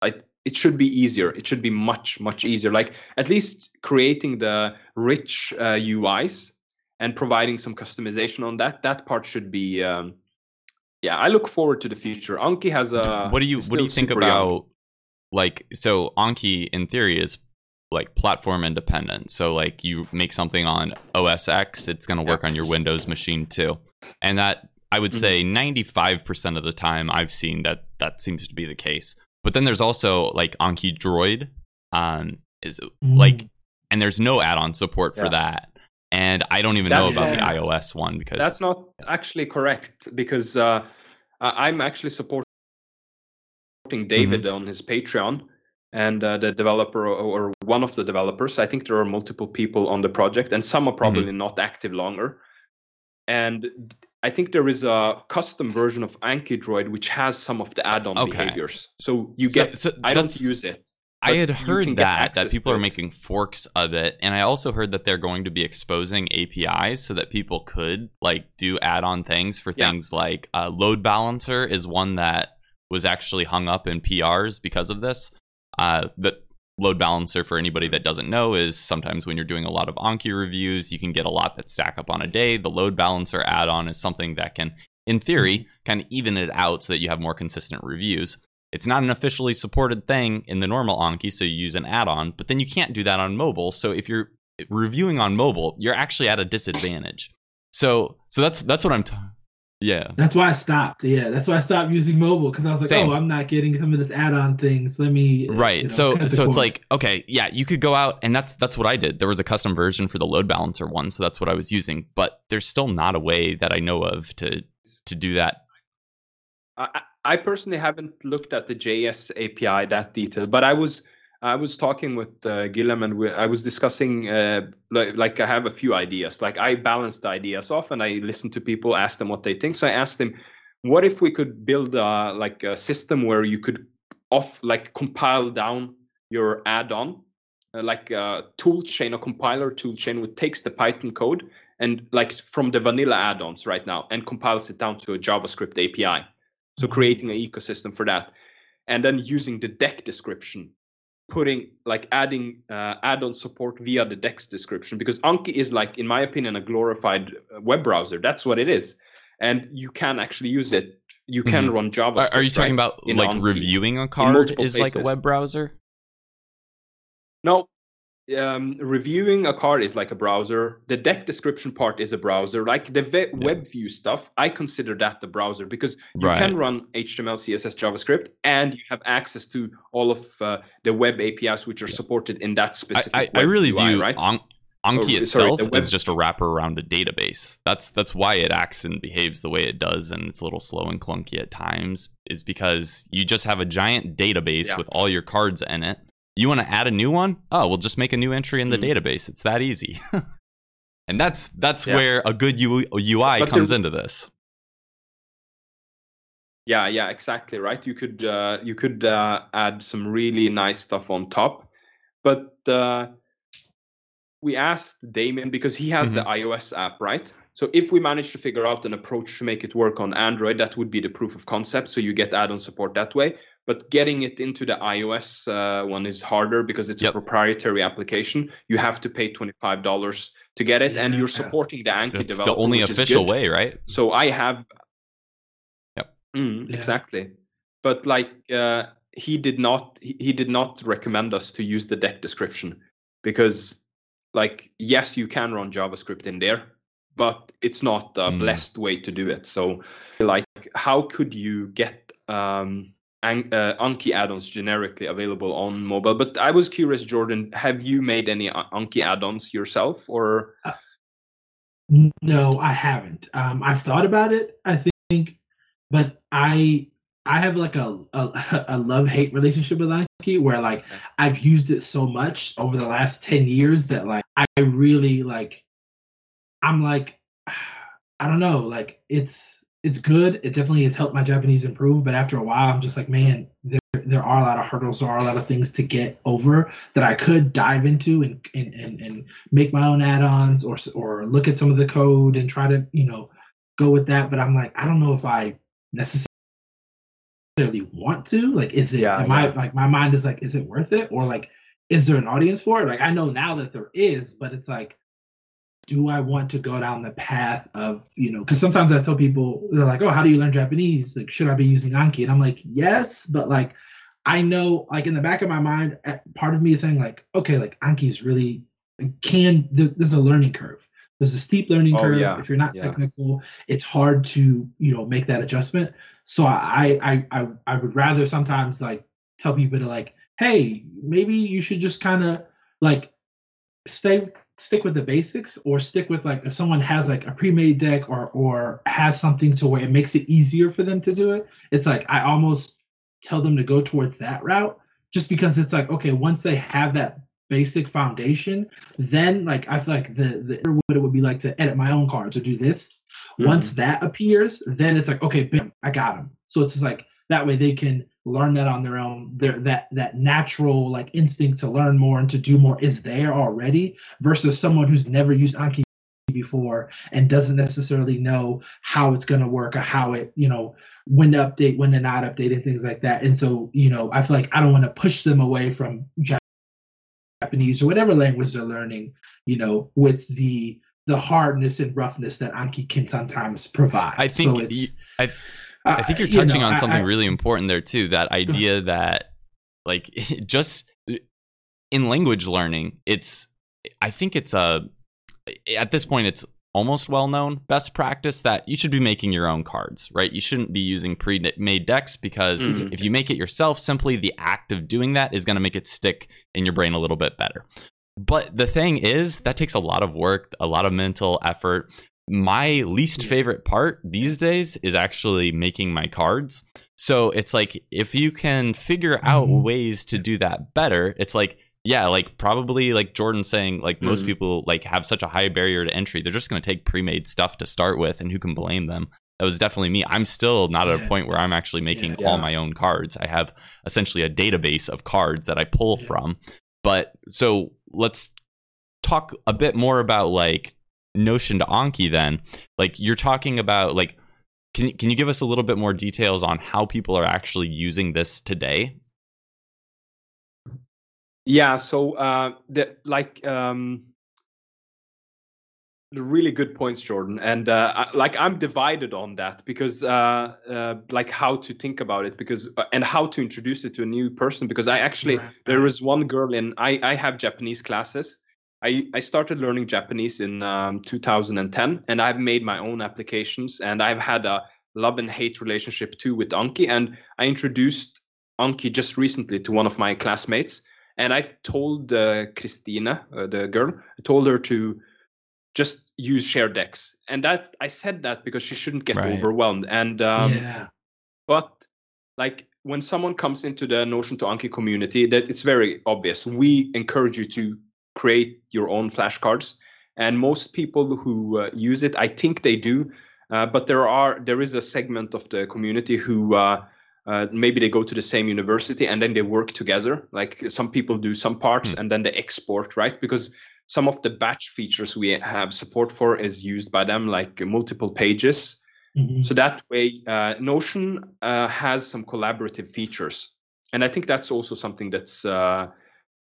like it should be easier. It should be much much easier. Like at least creating the rich uh, UIs and providing some customization on that. That part should be. Um, yeah, I look forward to the future. Anki has a. what do you what do you think super young. about like so Anki in theory is like platform independent. So like you make something on OS X, it's going to work on your Windows machine too. And that I would Mhm. say 95% of the time I've seen that that seems to be the case. But then there's also like AnkiDroid um is like and there's no add-on support for that. And I don't even know about Yeah. the iOS one because That's not actually correct because uh, I'm actually supporting David Mm-hmm. on his Patreon and uh, the developer or, one of the developers. I think there are multiple people on the project and some are probably Mm-hmm. not active longer. And i think there is a custom version of AnkiDroid which has some of the add-on Okay. behaviors. So you So- get. so I don't use it. I had heard that that people are making forks of it, and I also heard that they're going to be exposing APIs so that people could like do add-on things for Yeah. things like uh, load balancer is one that was actually hung up in PRs because of this. Uh, but load balancer, for anybody that doesn't know, is sometimes when you're doing a lot of Anki reviews, you can get a lot that stack up on a day. The load balancer add-on is something that can, in theory, kind of even it out so that you have more consistent reviews. It's not an officially supported thing in the normal Anki, so you use an add-on, but then you can't do that on mobile. So if you're reviewing on mobile, you're actually at a disadvantage. So so that's that's what I'm t- yeah. That's why I stopped. Yeah, that's why I stopped using mobile because I was like, Same. oh, I'm not getting some of this add-on things. Let me Right. you know, so cut the so it's like okay, yeah, you could go out and that's that's what I did. There was a custom version for the load balancer one, so that's what I was using, but there's still not a way that I know of to to do that. I, I I personally haven't looked at the JS API that detailed, but I was I was talking with uh, Guillem and we, I was discussing uh, like, like I have a few ideas. Like I balance the ideas off and I listen to people, ask them what they think. So I asked him, what if we could build a, like a system where you could off like compile down your add-on, uh, like a tool chain, a compiler tool chain, which takes the Python code and like from the vanilla add-ons right now and compiles it down to a JavaScript API. So creating an ecosystem for that, and then using the deck description, putting like adding uh, add-on support via the decks description because Anki is like, in my opinion, a glorified uh, web browser. That's what it is, and you can actually use it. You can run Mm-hmm. Are, JavaScript. are you talking right, about like Anki. reviewing a card is like a web browser? No, um, reviewing a card is like a browser. The deck description part is a browser. Like the ve- web view stuff, I consider that the browser because you Right. can run HTML, CSS, JavaScript, and you have access to all of uh, the web APIs which are supported in that specific. I, I web really UI, view right. An- Anki Or, itself the web- is just a wrapper around a database. That's that's why it acts and behaves the way it does, and it's a little slow and clunky at times. Is because you just have a giant database Yeah. with all your cards in it. You want to add a new one? Oh, we'll just make a new entry in the Mhm. database. It's that easy. [laughs] and that's that's Yeah. where a good U- UI But comes there- into this. Yeah, yeah, exactly right. You could uh, you could uh, add some really nice stuff on top, but uh, we asked Damien because he has the iOS app, right? So if we manage to figure out an approach to make it work on Android, that would be the proof of concept. So you get add-on support that way. But getting it into the iOS uh, one is harder because it's Yep. a proprietary application. You have to pay twenty-five dollars to get it, and you're Yeah. supporting the Anki It's the only which is official good. way, right? So I have. Yep. Mm, Yeah. Exactly, but like uh, he did not, he, he did not recommend us to use the deck description because, like, yes, you can run JavaScript in there, but it's not a Mm. blessed way to do it. So, like, how could you get um, An- uh, Anki add-ons generically available on mobile. But I was curious, Jordan, have you made any uh, Anki add-ons yourself, or? No, I haven't. Um, I've thought about it. I think, but I I have like a a, [laughs] a love hate relationship with Anki, where like I've used it so much over the last ten years that like I really like. I'm like, [sighs] I don't know, like it's it's good. It definitely has helped my Japanese improve, but after a while, I'm just like, man, there there are a lot of hurdles, there are a lot of things to get over that I could dive into and and and, and make my own add-ons or or look at some of the code and try to you know go with that. But I'm like, I don't know if I necessarily want to. Like, is it? Yeah, am yeah. I like my mind is like, is it worth it? Or like, is there an audience for it? Like, I know now that there is, but it's like do I want to go down the path of, you know, because sometimes I tell people, they're like, oh, how do you learn Japanese? Like, should I be using Anki? And I'm like, yes, but like, I know, like, in the back of my mind, uh, part of me is saying, like, okay, like, Anki is really, can, there's a learning curve. There's a steep learning Oh, curve. yeah, If you're not yeah. technical, it's hard to, you know, make that adjustment. So I, I, I, I would rather sometimes like tell people to like, hey, maybe you should just kind of like stay stick with the basics or stick with like if someone has like a pre-made deck or or has something to where it makes it easier for them to do it it's like i almost tell them to go towards that route just because it's like okay once they have that basic foundation then like i feel like the the what it would be like to edit my own cards or do this. Mm-hmm. Once that appears then it's like okay bam i got them so it's just like that way they can learn that on their own. Their that that natural like instinct to learn more and to do more is there already versus someone who's never used anki before and doesn't necessarily know how it's going to work or how it you know when to update when to not update and things like that. And so you know i feel like i don't want to push them away from japanese or whatever language they're learning you know with the the hardness and roughness that anki can sometimes provide. I think so it's I- I think you're uh, you touching know, on something I- really important there too. That [laughs] idea that like [laughs] just in language learning, it's I think it's a at this point it's almost well known best practice that you should be making your own cards, right? You shouldn't be using pre-made decks because Mhm. if you make it yourself, simply the act of doing that is going to make it stick in your brain a little bit better. But the thing is, that takes a lot of work, a lot of mental effort. My least Yeah. favorite part these days is actually making my cards. So it's like if you can figure out Mhm. ways to do that better, it's like yeah, like probably like Jordan saying like most Mhm. people like have such a high barrier to entry. They're just going to take pre-made stuff to start with and who can blame them? That was definitely me. I'm still not at a point where I'm actually making Yeah. all my own cards. I have essentially a database of cards that I pull Yeah. from. But so let's talk a bit more about like Notion to Anki then. Like you're talking about like can can you give us a little bit more details on how people are actually using this today? Yeah, so uh, the like um, the really good points, Jordan, and uh, I, like I'm divided on that because uh, uh, like how to think about it because uh, and how to introduce it to a new person because I actually Right. there was one girl in I I have Japanese classes. I, I started learning Japanese in um, 2010, and I've made my own applications, and I've had a love and hate relationship too with Anki. And I introduced Anki just recently to one of my classmates, and I told uh, Christina, uh, the girl, I told her to just use share decks, and that I said that because she shouldn't get Right. overwhelmed. And um, yeah but like when someone comes into the Notion to Anki community, that it's very obvious. We encourage you to create your own flashcards, and most people who uh, use it, I think they do. Uh, but there are there is a segment of the community who uh, uh, maybe they go to the same university and then they work together. Like some people do some parts Hmm. and then they export, right? Because some of the batch features we have support for is used by them, like multiple pages. Mhm. So that way, uh, Notion uh, has some collaborative features, and I think that's also something that's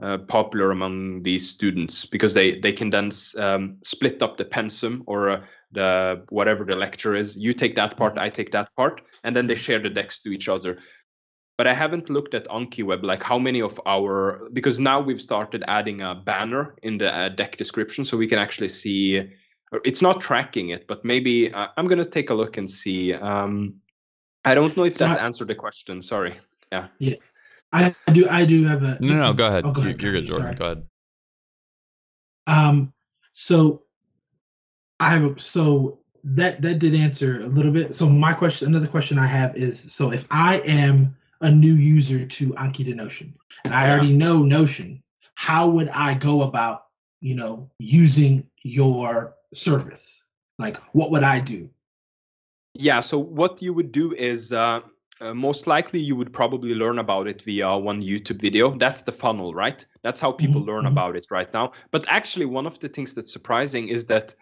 uh, popular among these students because they they can then um, split up the pensum or uh, the whatever the lecture is. You take that part, I take that part, and then they share the decks to each other. But I haven't looked at AnkiWeb, like how many of our because now we've started adding a banner in the uh, deck description, so we can actually see it's not tracking it, but maybe uh, I'm gonna take a look and see. Um, I don't know if that answered the question. Sorry. Yeah. Yeah. I do. I do have a. No, no, go ahead. Oh, go You- ahead, You're good, Jordan. sorry. Go ahead. Um, so I have a- so that that did answer a little bit. So my question, another question I have is, so if I am a new user to Anki to Notion, and I Yeah. already know Notion, how would I go about, you know, using your service? Like, what would I do? Yeah. So what you would do is uh, uh, most likely you would probably learn about it via one YouTube video. That's the funnel, right? That's how people Mhm, learn mhm. about it right now. But actually, one of the things that's surprising is that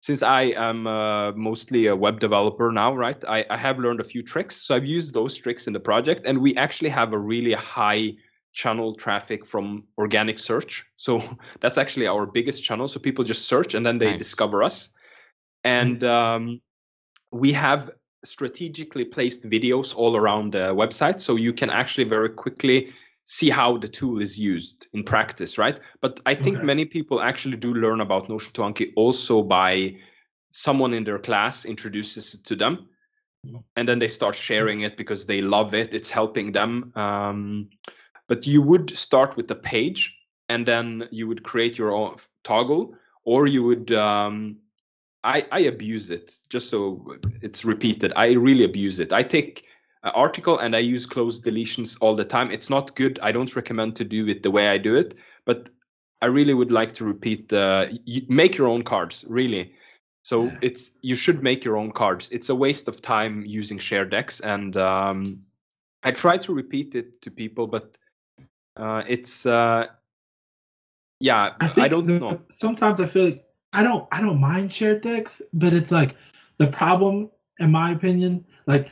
since I am uh, mostly a web developer now, right? I, I have learned a few tricks. So I've used those tricks in the project, and we actually have a really high channel traffic from organic search. So [laughs] that's actually our biggest channel. So people just search and then they Nice. discover us. And Nice. um, we have strategically placed videos all around the website so you can actually very quickly see how the tool is used in practice right but i think Okay. many people actually do learn about notion to anki also by someone in their class introduces it to them Mhm. and then they start sharing it because they love it it's helping them um, but you would start with the page and then you would create your own toggle or you would um, I, I abuse it just so it's repeated. I really abuse it. I take an article and I use cloze deletions all the time. It's not good. I don't recommend to do it the way I do it, but I really would like to repeat the you make your own cards, really. So Yeah. it's you should make your own cards. It's a waste of time using share decks, and um, I try to repeat it to people, but uh, it's uh, yeah, I, I, don't the- know. Sometimes I feel like I don't I don't mind shared decks, but it's like the problem, in my opinion, like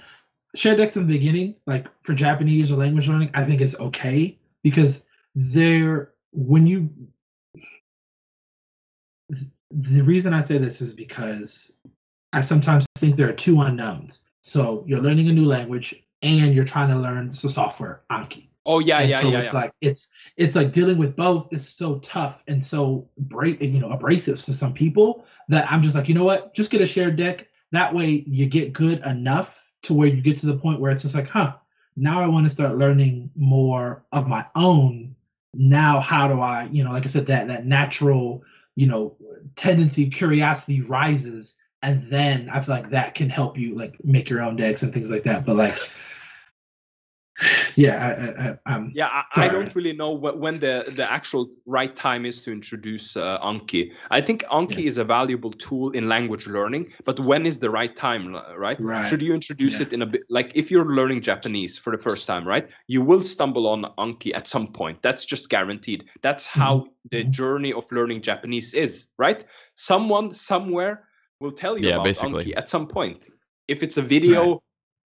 shared decks in the beginning, like for Japanese or language learning, I think is okay because they're when you the reason I say this is because I sometimes think there are two unknowns. So you're learning a new language and you're trying to learn the software Anki. Oh yeah, and yeah, so yeah, it's yeah. like it's it's like dealing with both is so tough and so break you know abrasive to some people that I'm just like you know what? Just get a shared deck. That way you get good enough to where you get to the point where it's just like huh now I want to start learning more of my own. Now how do I you know like I said that that natural you know tendency curiosity rises. And then I feel like that can help you like make your own decks and things like that. But like yeah I, I, I, I'm Yeah, I, I don't really know wh- when the, the actual right time is to introduce uh, Anki. I think Anki is a valuable tool in language learning, but when is the right time, right? Right. Should you introduce Yeah. it in a bit like if you're learning Japanese for the first time, right? You will stumble on Anki at some point. That's just guaranteed. That's how the Mhm. journey of learning Japanese is, right? Someone somewhere will tell you Yeah, about basically. Anki at some point. If it's a video,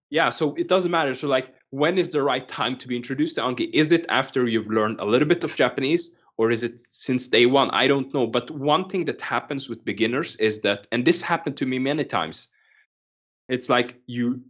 yeah, so it doesn't matter. So like when is the right time to be introduced to Anki? Is it after you've learned a little bit of Japanese or is it since day one? I don't know. But one thing that happens with beginners is that, and this happened to me many times, it's like you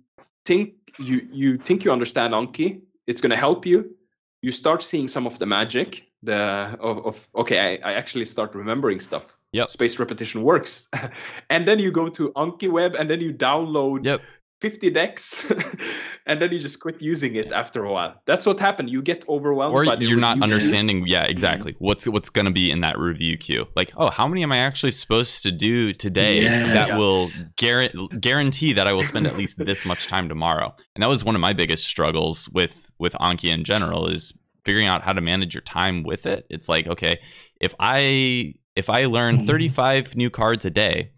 think you you think you understand Anki, it's gonna help you. You start seeing some of the magic, the of, of okay, I, I actually start remembering stuff. Yeah. Space repetition works. [laughs] and then you go to AnkiWeb and then you download Yep. 50 decks [laughs] and then you just quit using it after a while. That's what happened. You get overwhelmed or by the you're not review queue. understanding. Yeah exactly. What's what's going to be in that review queue? Like oh how many am i actually supposed to do today Yes. that will guarantee guarantee that i will spend at least this much time tomorrow? And that was one of my biggest struggles with with anki in general is figuring out how to manage your time with it. It's like okay if i if i learn Mhm. 35 new cards a day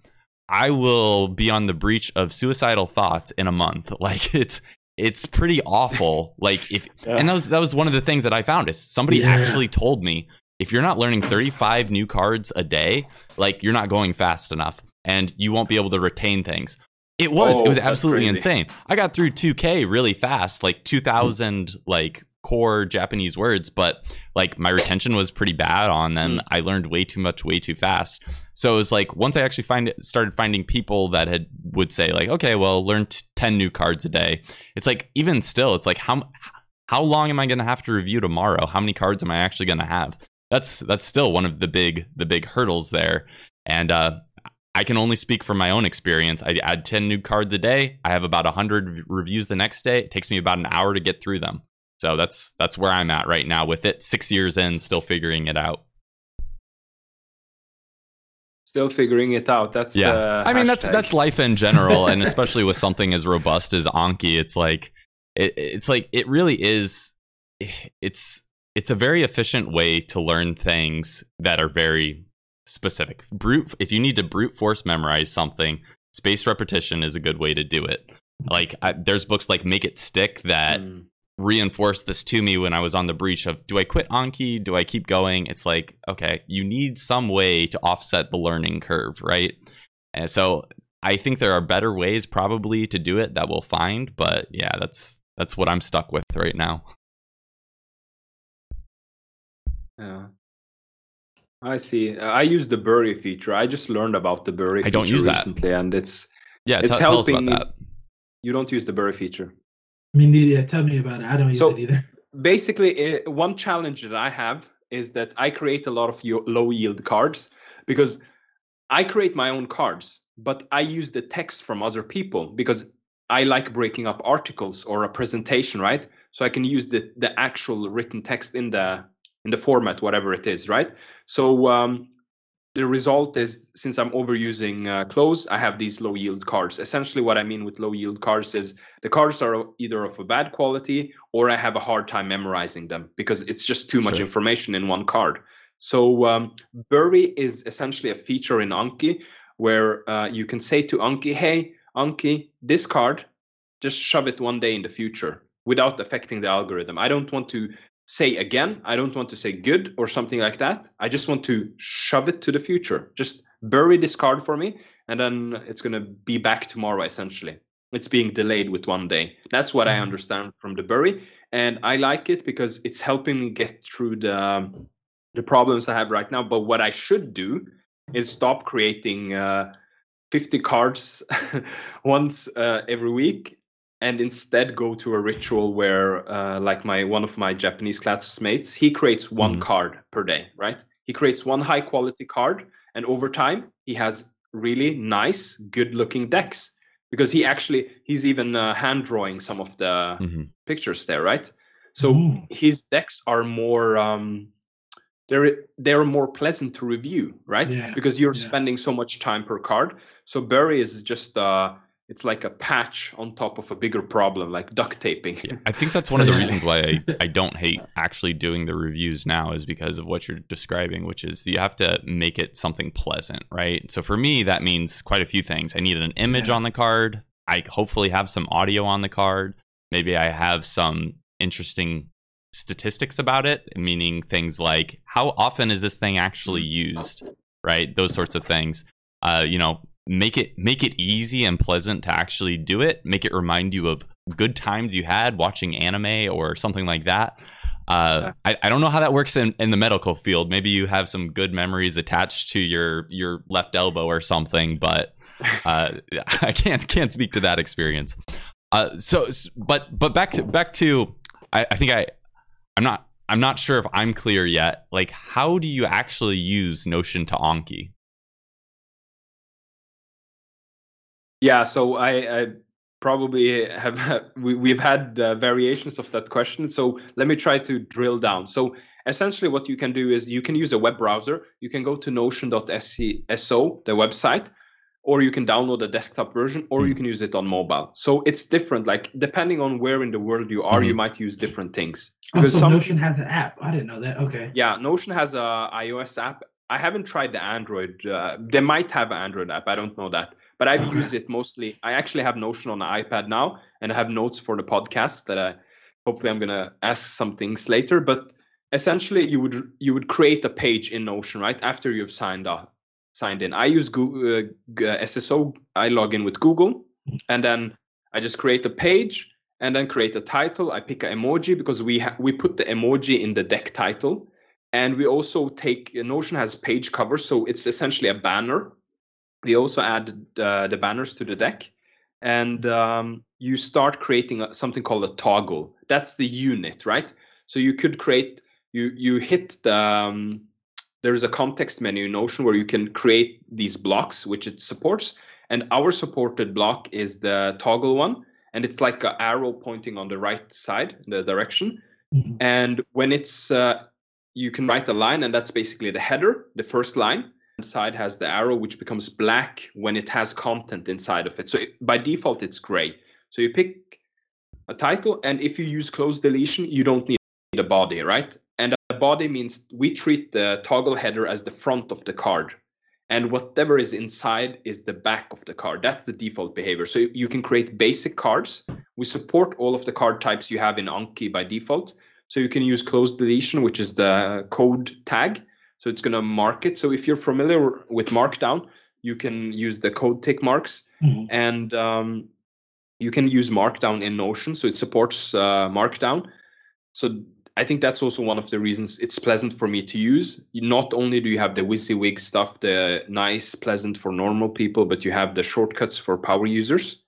i will be on the breach of suicidal thoughts in a month [laughs] like it's it's pretty awful like if Yeah. and that was that was one of the things that I found is somebody Yeah. actually told me if you're not learning 35 new cards a day, like you're not going fast enough and you won't be able to retain things. It was Oh, it was absolutely insane. I got through 2K really fast, like 2000 like core Japanese words, but like my retention was pretty bad on them. Hmm. I learned way too much way too fast. So it was like once I actually find started finding people that had would say like, okay, well, learn t- 10 new cards a day. It's like even still, it's like how how long am I going to have to review tomorrow? How many cards am I actually going to have? That's that's still one of the big the big hurdles there. And uh, I can only speak from my own experience. I add 10 new cards a day. I have about 100 reviews the next day. It takes me about an hour to get through them. So that's that's where I'm at right now with it. Six years in, still figuring it out. Still figuring it out. That's yeah. I mean, that's that's life in general, and [laughs] especially with something as robust as Anki, it's like it, it's like it really is. It's it's a very efficient way to learn things that are very specific. Brute. If you need to brute force memorize something, spaced repetition is a good way to do it. Like I, there's books like Make It Stick that mm reinforced this to me when I was on the breach of do I quit Anki? Do I keep going? It's like, okay, you need some way to offset the learning curve, right? And so I think there are better ways probably to do it that we'll find, but yeah, that's that's what I'm stuck with right now. Yeah. I see. I use the bury feature. I just learned about the bury I don't use recently that. and it's yeah, it's t- helping. You don't use the bury feature. Me neither. Tell me about it. I don't use so, it either. Basically, it, one challenge that I have is that I create a lot of low yield cards because I create my own cards, but I use the text from other people because I like breaking up articles or a presentation, right? So I can use the the actual written text in the in the format, whatever it is, right? So um, the result is since I'm overusing uh, cloze, I have these low yield cards. Essentially, what I mean with low yield cards is the cards are either of a bad quality or I have a hard time memorizing them because it's just too much information in one card. So um, Bury is essentially a feature in Anki where uh, you can say to Anki, "Hey, Anki, this card, just shove it one day in the future." without affecting the algorithm. I don't want to say again. I don't want to say good or something like that. I just want to shove it to the future. Just bury this card for me, and then it's going to be back tomorrow, essentially. It's being delayed with one day. That's what I mm-hmm. understand from the bury. And I like it because it's helping me get through the, the problems I have right now. But what I should do is stop creating uh, 50 cards [laughs] once uh, every week and instead go to a ritual where uh, like my one of my japanese classmates he creates one mm. card per day right he creates one high quality card and over time he has really nice good looking decks because he actually he's even uh, hand drawing some of the mm-hmm. pictures there right so mm. his decks are more um, they're they're more pleasant to review right yeah. because you're yeah. spending so much time per card so bury is just uh it's like a patch on top of a bigger problem like duct taping. Yeah, i think that's [laughs] one of the reasons why I, I don't hate actually doing the reviews now is because of what you're describing which is you have to make it something pleasant right? So for me that means quite a few things. I need an image yeah. on the card. I hopefully have some audio on the card. Maybe i have some interesting statistics about it meaning things like how often is this thing actually used right? Those sorts of things. Uh, you know make it make it easy and pleasant to actually do it. Make it remind you of good times you had watching anime or something like that. Uh, I, I don't know how that works in, in the medical field. Maybe you have some good memories attached to your your left elbow or something but [laughs] uh, i can't can't speak to that experience. Uh, so but but back to back to I, I think i i'm not i'm not sure if i'm clear yet. Like how do you actually use notion to anki Yeah, so I, I probably have [laughs] we, we've had uh, variations of that question. So let me try to drill down. So essentially, what you can do is you can use a web browser. You can go to Notion.so, the website, or you can download a desktop version, or you hmm. can use it on mobile. So it's different. Like depending on where in the world you are, mm-hmm. you might use different things. Oh, because oh, so some, Notion has an app. I didn't know that. Okay. Yeah, Notion has a iOS app. I haven't tried the Android. Uh, they might have an Android app. I don't know that but I've used it mostly. I actually have Notion on the iPad now, and I have notes for the podcast that I hopefully I'm gonna ask some things later. But essentially, you would you would create a page in Notion right after you've signed up, signed in. I use Google uh, SSO. I log in with Google, and then I just create a page and then create a title. I pick an emoji because we ha- we put the emoji in the deck title, and we also take Notion has page cover, so it's essentially a banner we also add uh, the banners to the deck and um, you start creating something called a toggle that's the unit right so you could create you you hit the um, there's a context menu in notion where you can create these blocks which it supports and our supported block is the toggle one and it's like an arrow pointing on the right side, the direction. Mhm. And when it's, uh, you can write a line, and that's basically the header, the first line. Inside has the arrow, which becomes black when it has content inside of it. So it, by default, it's gray. So you pick a title, and if you use cloze deletion, you don't need a body, right? And a body means we treat the toggle header as the front of the card and whatever is inside is the back of the card. That's the default behavior. So you can create basic cards. We support all of the card types you have in Anki by default. So you can use cloze deletion, which is the code tag. So it's going to mark it. So if you're familiar with Markdown, you can use the code tick marks, Mhm. and um, you can use Markdown in Notion. So it supports uh, Markdown. So I think that's also one of the reasons it's pleasant for me to use. Not only do you have the WYSIWYG stuff, the nice, pleasant for normal people, but you have the shortcuts for power users.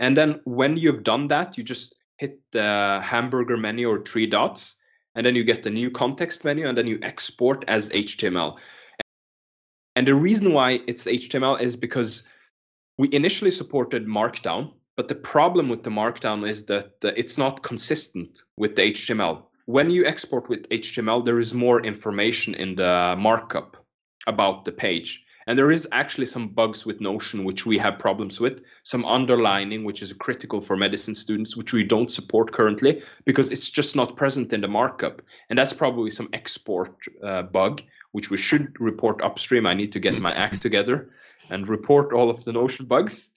And then when you've done that, you just hit the hamburger menu or three dots, and then you get the new context menu, and then you export as HTML. And the reason why it's HTML is because we initially supported Markdown, but the problem with the Markdown is that it's not consistent with the HTML. When you export with HTML, there is more information in the markup about the page. And there is actually some bugs with Notion, which we have problems with, some underlining, which is critical for medicine students, which we don't support currently because it's just not present in the markup. And that's probably some export uh, bug, which we should report upstream. I need to get my act together and report all of the Notion bugs.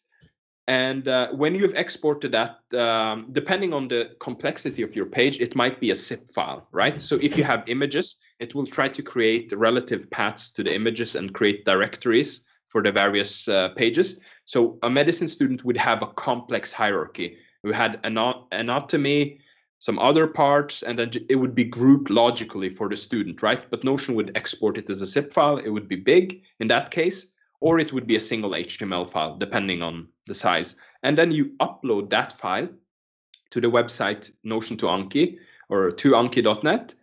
And uh, when you've exported that, um, depending on the complexity of your page, it might be a zip file, right? So if you have images, it will try to create relative paths to the images and create directories for the various uh, pages. So a medicine student would have a complex hierarchy. We had an anatomy, some other parts, and then it would be grouped logically for the student, right? But Notion would export it as a zip file. It would be big in that case or it would be a single HTML file, depending on the size. And then you upload that file to the website Notion to Anki or 2anki.net.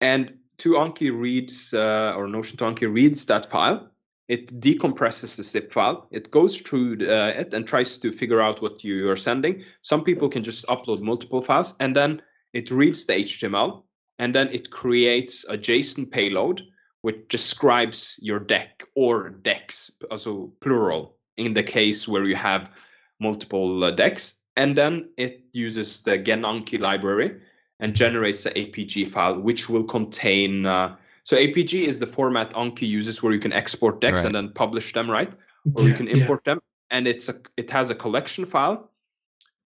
And to Anki reads, uh, or Notion to Anki reads that file. It decompresses the zip file. It goes through uh, it and tries to figure out what you are sending. Some people can just upload multiple files and then it reads the HTML and then it creates a JSON payload which describes your deck or decks, also plural, in the case where you have multiple uh, decks. And then it uses the Genanki library and generates the APKG file, which will contain. Uh, so APKG is the format Anki uses where you can export decks Right. and then publish them, right? Or you Yeah, can yeah. import them, and it's a it has a collection file,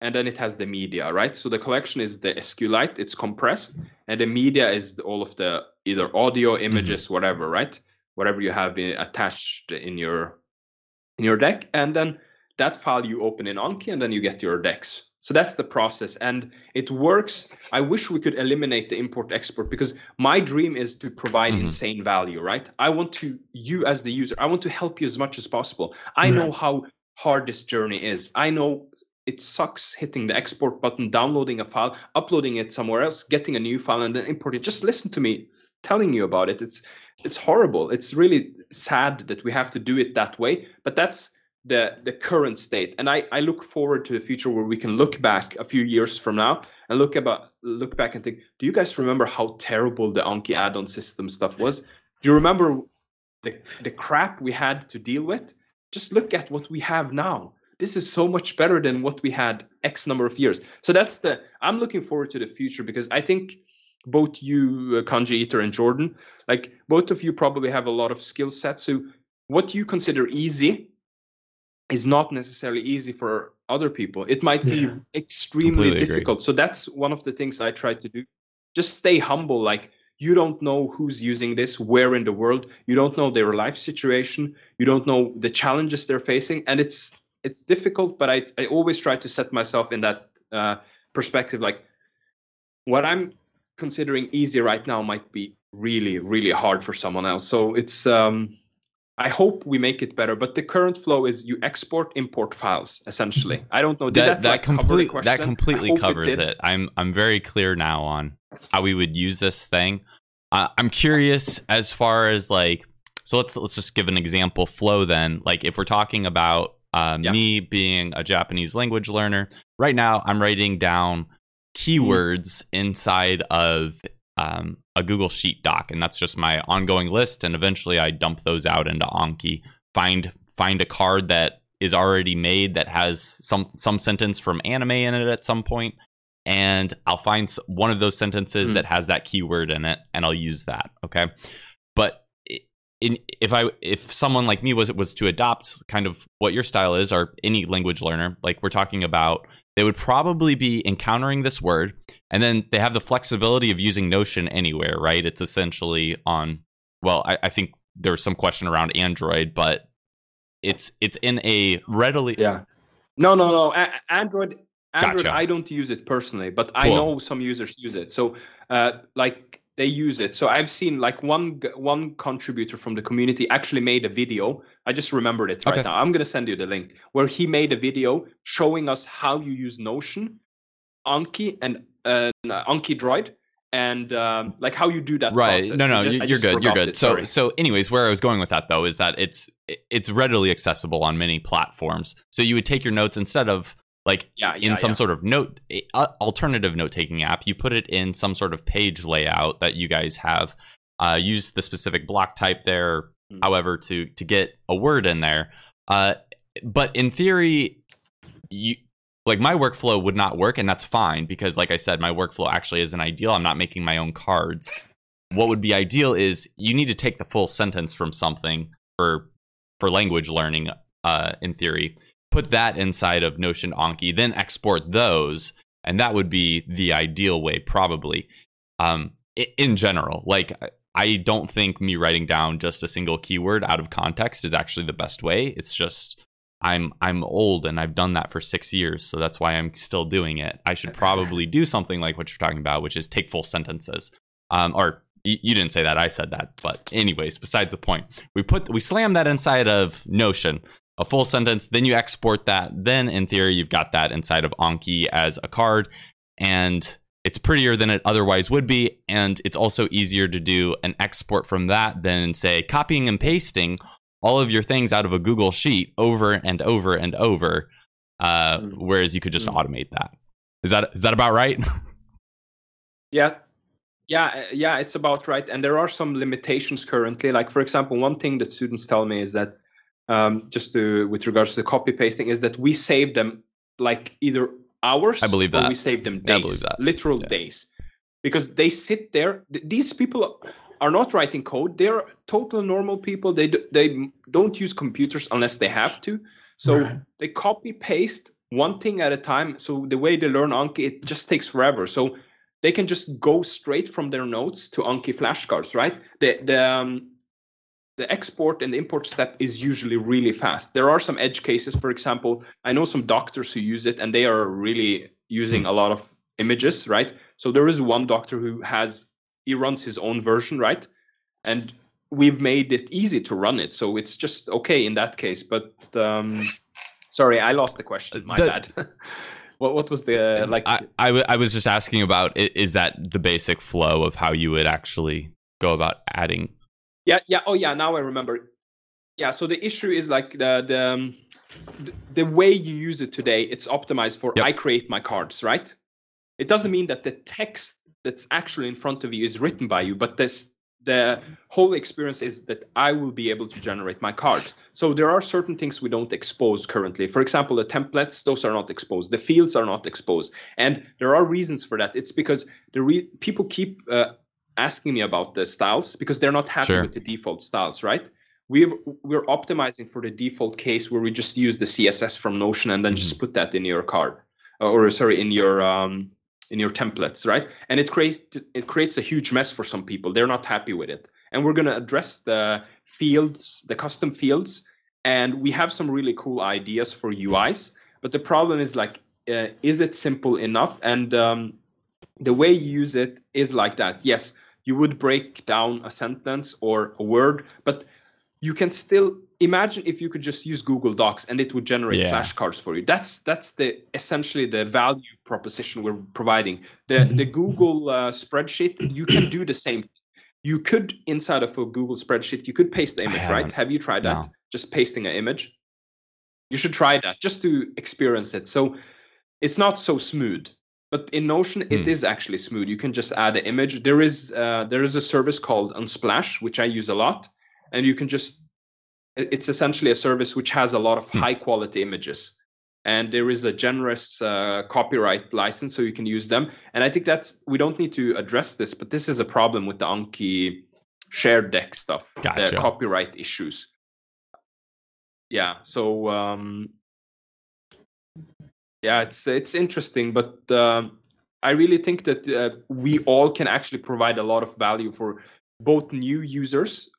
and then it has the media, right? So the collection is the SQLite, it's compressed, and the media is all of the either audio, images, whatever, right? Whatever you have i- attached in your in your deck, and then that file you open in Anki, and then you get your decks. So that's the process, and it works. I wish we could eliminate the import export because my dream is to provide Mhm. insane value, right? I want to you as the user, I want to help you as much as possible. I know how hard this journey is. I know it sucks hitting the export button, downloading a file, uploading it somewhere else, getting a new file, and then importing. Just listen to me telling you about it. It's it's horrible. It's really sad that we have to do it that way. But that's the the current state. And I, I look forward to the future where we can look back a few years from now and look about look back and think, do you guys remember how terrible the Anki add-on system stuff was? Do you remember the the crap we had to deal with? Just look at what we have now this is so much better than what we had x number of years so that's the i'm looking forward to the future because i think both you uh, kanji eater and jordan like both of you probably have a lot of skill sets so what you consider easy is not necessarily easy for other people. It might be Yeah. extremely Completely agree. difficult. So that's one of the things i try to do. Just stay humble like you don't know who's using this where in the world. You don't know their life situation. You don't know the challenges they're facing. And it's it's difficult but i, I always try to set myself in that uh, perspective like what i'm considering easy right now might be really really hard for someone else. So it's um i hope we make it better but the current flow is you export import files essentially i don't know did that that, that, like, cover the complete, question? that completely covers did. it, I'm I'm very clear now on how we would use this thing. Uh, I'm curious as far as like so let's let's just give an example flow then. Like if we're talking about uh, Yeah. me being a Japanese language learner, right now I'm writing down keywords inside of um, a Google Sheet doc, and that's just my ongoing list. And eventually, I dump those out into Anki. Find find a card that is already made that has some some sentence from anime in it at some point, and I'll find one of those sentences Mm. that has that keyword in it, and I'll use that. Okay, but in, if I if someone like me was was to adopt kind of what your style is, or any language learner, like we're talking about, they would probably be encountering this word, and then they have the flexibility of using Notion anywhere, right? It's essentially on. Well, I, I think there's some question around Android, but it's it's in a readily Yeah. No, no, no. A- Android. Android. Gotcha. I don't use it personally, but I know some users use it. So, uh, like they use it. So I've seen like one one contributor from the community actually made a video. I just remembered it right Okay. now. I'm gonna send you the link where he made a video showing us how you use Notion, Anki, and uh, AnkiDroid, and um, like how you do that. right process. no no I ju- you- I you're good you're good it, so sorry. so anyways where i was going with that though is that it's it's readily accessible on many platforms so you would take your notes instead of like yeah, in some yeah. sort of note alternative note taking app you put it in some sort of page layout that you guys have. Uh, use the specific block type there Mm. however to to get a word in there. Uh, but in theory you like my workflow would not work and that's fine because like i said my workflow actually isn't ideal. I'm not making my own cards. What would be ideal is you need to take the full sentence from something for for language learning uh, in theory put that inside of notion anki then export those and that would be the ideal way probably. Um, in general like I- don't think me writing down just a single keyword out of context is actually the best way. It's just i'm i'm old and i've done that for six years so that's why i'm still doing it. I should probably do something like what you're talking about which is take full sentences. Um, or y- you didn't say that i said that but anyways besides the point we put we slam that inside of notion a full sentence then you export that then in theory you've got that inside of anki as a card and it's prettier than it otherwise would be and it's also easier to do an export from that than say copying and pasting all of your things out of a google sheet over and over and over uh, Mm. whereas you could just Mm. automate that is that is that about right [laughs] Yeah, yeah, uh, yeah. It's about right. And there are some limitations currently. Like for example, one thing that students tell me is that um, just to with regards to the copy pasting is that we save them like either hours. I believe or that. we save them days. I believe that. Literal Yeah. days, because they sit there. th- These people are not writing code. They're total normal people. They do, they don't use computers unless they have to. So Right. they copy paste one thing at a time. So the way they learn Anki, it just takes forever. So they can just go straight from their notes to Anki flashcards, right? The the um, the export and import step is usually really fast. There are some edge cases, for example. I know some doctors who use it, and they are really using a lot of images, right? So there is one doctor who has he runs his own version, right? And we've made it easy to run it, so it's just okay in that case. But um, sorry, I lost the question. My The- bad. [laughs] what what was the like? I, I, w- I was just asking about is that the basic flow of how you would actually go about adding Yeah, yeah. Oh, yeah. Now I remember. Yeah. So the issue is like the the um, the way you use it today. It's optimized for Yep. I create my cards, right? It doesn't mean that the text that's actually in front of you is written by you, but this the whole experience is that I will be able to generate my cards. So there are certain things we don't expose currently. For example, the templates; those are not exposed. The fields are not exposed, and there are reasons for that. It's because the re- people keep uh, asking me about the styles because they're not happy Sure. with the default styles, right? We've, we're optimizing for the default case where we just use the CSS from Notion and then Mm-hmm. just put that in your card, uh, or sorry, in your um, in your templates, right? And it creates it creates a huge mess for some people. They're not happy with it, and we're gonna address the fields, the custom fields, and we have some really cool ideas for UIs. But the problem is like, uh, is it simple enough? And um, the way you use it is like that. Yes, you would break down a sentence or a word, but you can still imagine if you could just use Google Docs and it would generate Yeah. flashcards for you. That's that's the essentially the value proposition we're providing. The Mhm. the Google uh, spreadsheet, you can do the same. You could inside of a Google spreadsheet, you could paste the image, right? Have you tried that? No. Just pasting an image. You should try that just to experience it. So it's not so smooth. But in Notion, it Hmm. is actually smooth. You can just add an image. There is uh, there is a service called Unsplash, which I use a lot, and you can just. It's essentially a service which has a lot of Hmm. high quality images and there is a generous uh, copyright license so you can use them and i think that's we don't need to address this but this is a problem with the anki shared deck stuff Gotcha. the copyright issues yeah so um yeah it's it's interesting but um i really think that uh, we all can actually provide a lot of value for both new users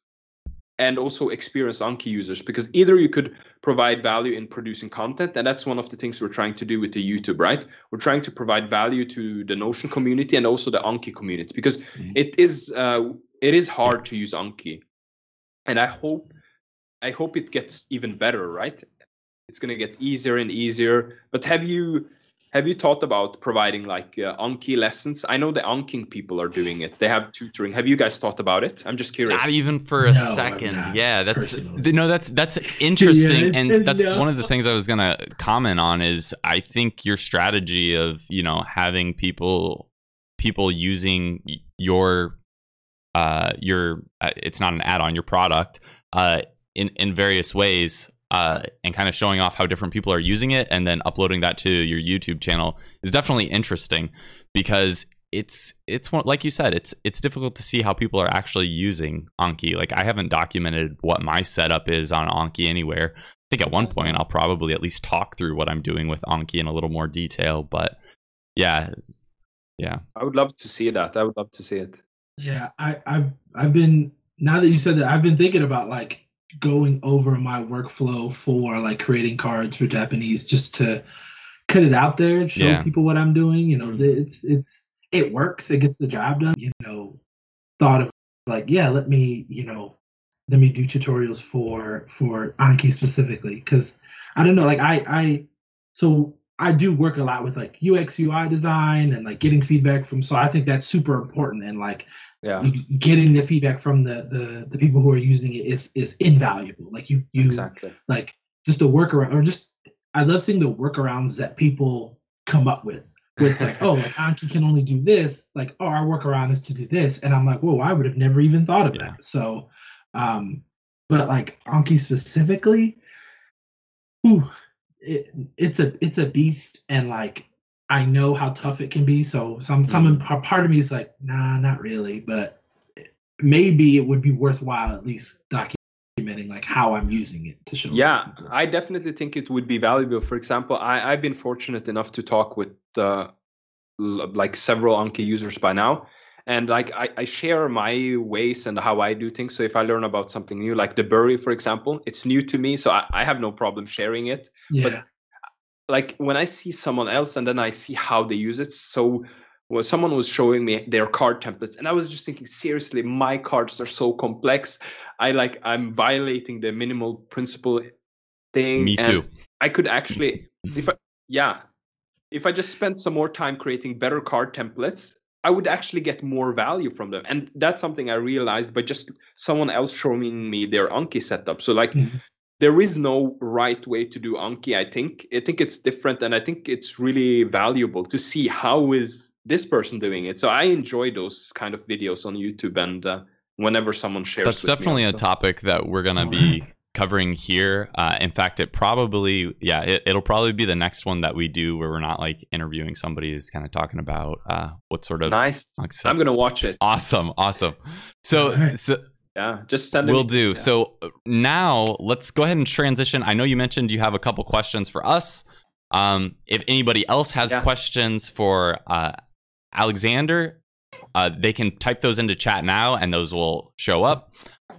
and also experienced Anki users because either you could provide value in producing content and that's one of the things we're trying to do with the YouTube right? We're trying to provide value to the Notion community and also the Anki community because Mhm. it is uh, it is hard to use Anki. And I hope I hope it gets even better right it's going to get easier and easier but have you have you thought about providing like uh, Anki lessons? I know the Anking people are doing it. They have tutoring. Have you guys thought about it? I'm just curious. Not even for a No, second. Yeah, that's personally. no, that's that's [laughs] interesting, Yeah, and [laughs] that's no. one of the things I was gonna comment on. Is I think your strategy of you know having people people using your uh your uh, it's not an add-on your product uh in in various ways uh and kind of showing off how different people are using it and then uploading that to your YouTube channel is definitely interesting because it's it's one like you said it's it's difficult to see how people are actually using Anki. Like I haven't documented what my setup is on Anki anywhere. I think at one point I'll probably at least talk through what I'm doing with Anki in a little more detail, but yeah. Yeah. I would love to see that. I would love to see it. Yeah, I, I've I've been now that you said that I've been thinking about like going over my workflow for like creating cards for Japanese just to cut it out there and show Yeah. people what I'm doing. You know, Mhm. it's it's it works, it gets the job done. You know, thought of like, yeah, let me, you know, let me do tutorials for for Anki specifically. Cause I don't know, like I I so I do work a lot with like UX UI design and like getting feedback from so I think that's super important and like Yeah, getting the feedback from the, the the people who are using it is is invaluable. Like you you exactly. like just the workaround or just I love seeing the workarounds that people come up with. Where it's like, [laughs] oh, like Anki can only do this. Like, oh, our workaround is to do this, and I'm like, whoa, I would have never even thought of Yeah. that. So, um, but like Anki specifically, ooh, it, it's a it's a beast, and like I know how tough it can be. So some some Mm. part of me is like, nah, not really, but maybe it would be worthwhile at least documenting like how I'm using it to show. Yeah, people. I definitely think it would be valuable. For example, I, I've been fortunate enough to talk with uh, like several Anki users by now. And like I, I share my ways and how I do things. So if I learn about something new, like the bury, for example, it's new to me. So I, I have no problem sharing it. yeah. Like when I see someone else and then I see how they use it. So well, someone was showing me their card templates, and I was just thinking, seriously, my cards are so complex. I like I'm violating the minimal principle thing. Me too. I could actually, [laughs] if I, yeah, if I just spent some more time creating better card templates, I would actually get more value from them. And that's something I realized by just someone else showing me their Anki setup. So like Mhm. There is no right way to do Anki, I think. I think it's different and I think it's really valuable to see how is this person doing it. So I enjoy those kind of videos on YouTube and uh, whenever someone shares That's with me definitely a topic that we're gonna be covering here. Uh, in fact, it probably, yeah, it, it'll probably be the next one that we do where we're not like interviewing somebody, is kind of talking about uh, what sort of Nice. Like, I'm going to watch it. awesome, awesome. So, Alright. so Yeah, just send it. Will do. yeah. So uh, now let's go ahead and transition. I know you mentioned you have a couple questions for us. Um, if anybody else has Yeah. questions for uh, Alexander, uh, they can type those into chat now, and those will show up.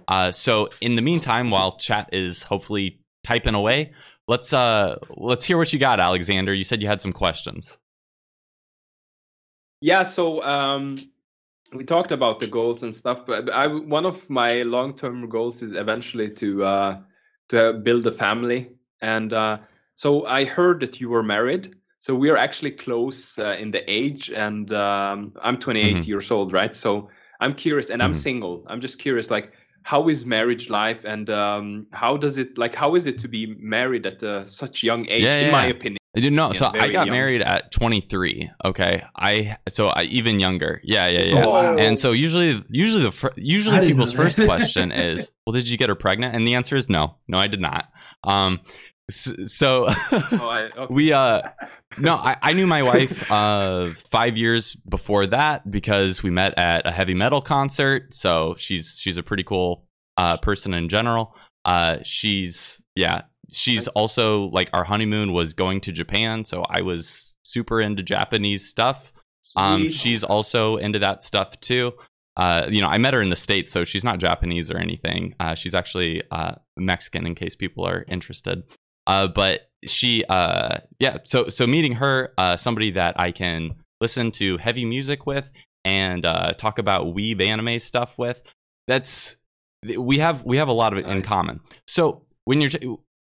Uh, so in the meantime, while chat is hopefully typing away, let's uh, let's hear what you got, Alexander. You said you had some questions. Yeah, so um, we talked about the goals and stuff, but I one of my long term goals is eventually to uh, to build a family, and uh, so I heard that you were married. So we are actually close uh, in the age, and um, I'm 28 Mhm. years old, right? So I'm curious, and I'm Mhm. single. I'm just curious, like how is marriage life, and um, how does it like how is it to be married at uh, such young age? Yeah, in my opinion. I didn't know. Yeah, so I got young. married at 23. Okay, I so I, even younger. Yeah, yeah, yeah. Oh, wow. And so usually, usually the fir- usually I people's first question [laughs] is, "Well, did you get her pregnant?" And the answer is no, no, I did not. Um, s- so Oh, I, [laughs] okay. we uh no I, I knew my wife uh five years before that because we met at a heavy metal concert so she's she's a pretty cool uh person in general uh she's yeah she's Nice. also like our honeymoon was going to japan so i was super into japanese stuff um she's also into that stuff too uh, you know, I met her in the States, so she's not Japanese or anything. Uh, she's actually uh, Mexican, in case people are interested. Uh, but she, uh, yeah, so so meeting her, uh, somebody that I can listen to heavy music with and uh, talk about weeb anime stuff with. That's we have we have a lot of it in common. So when you're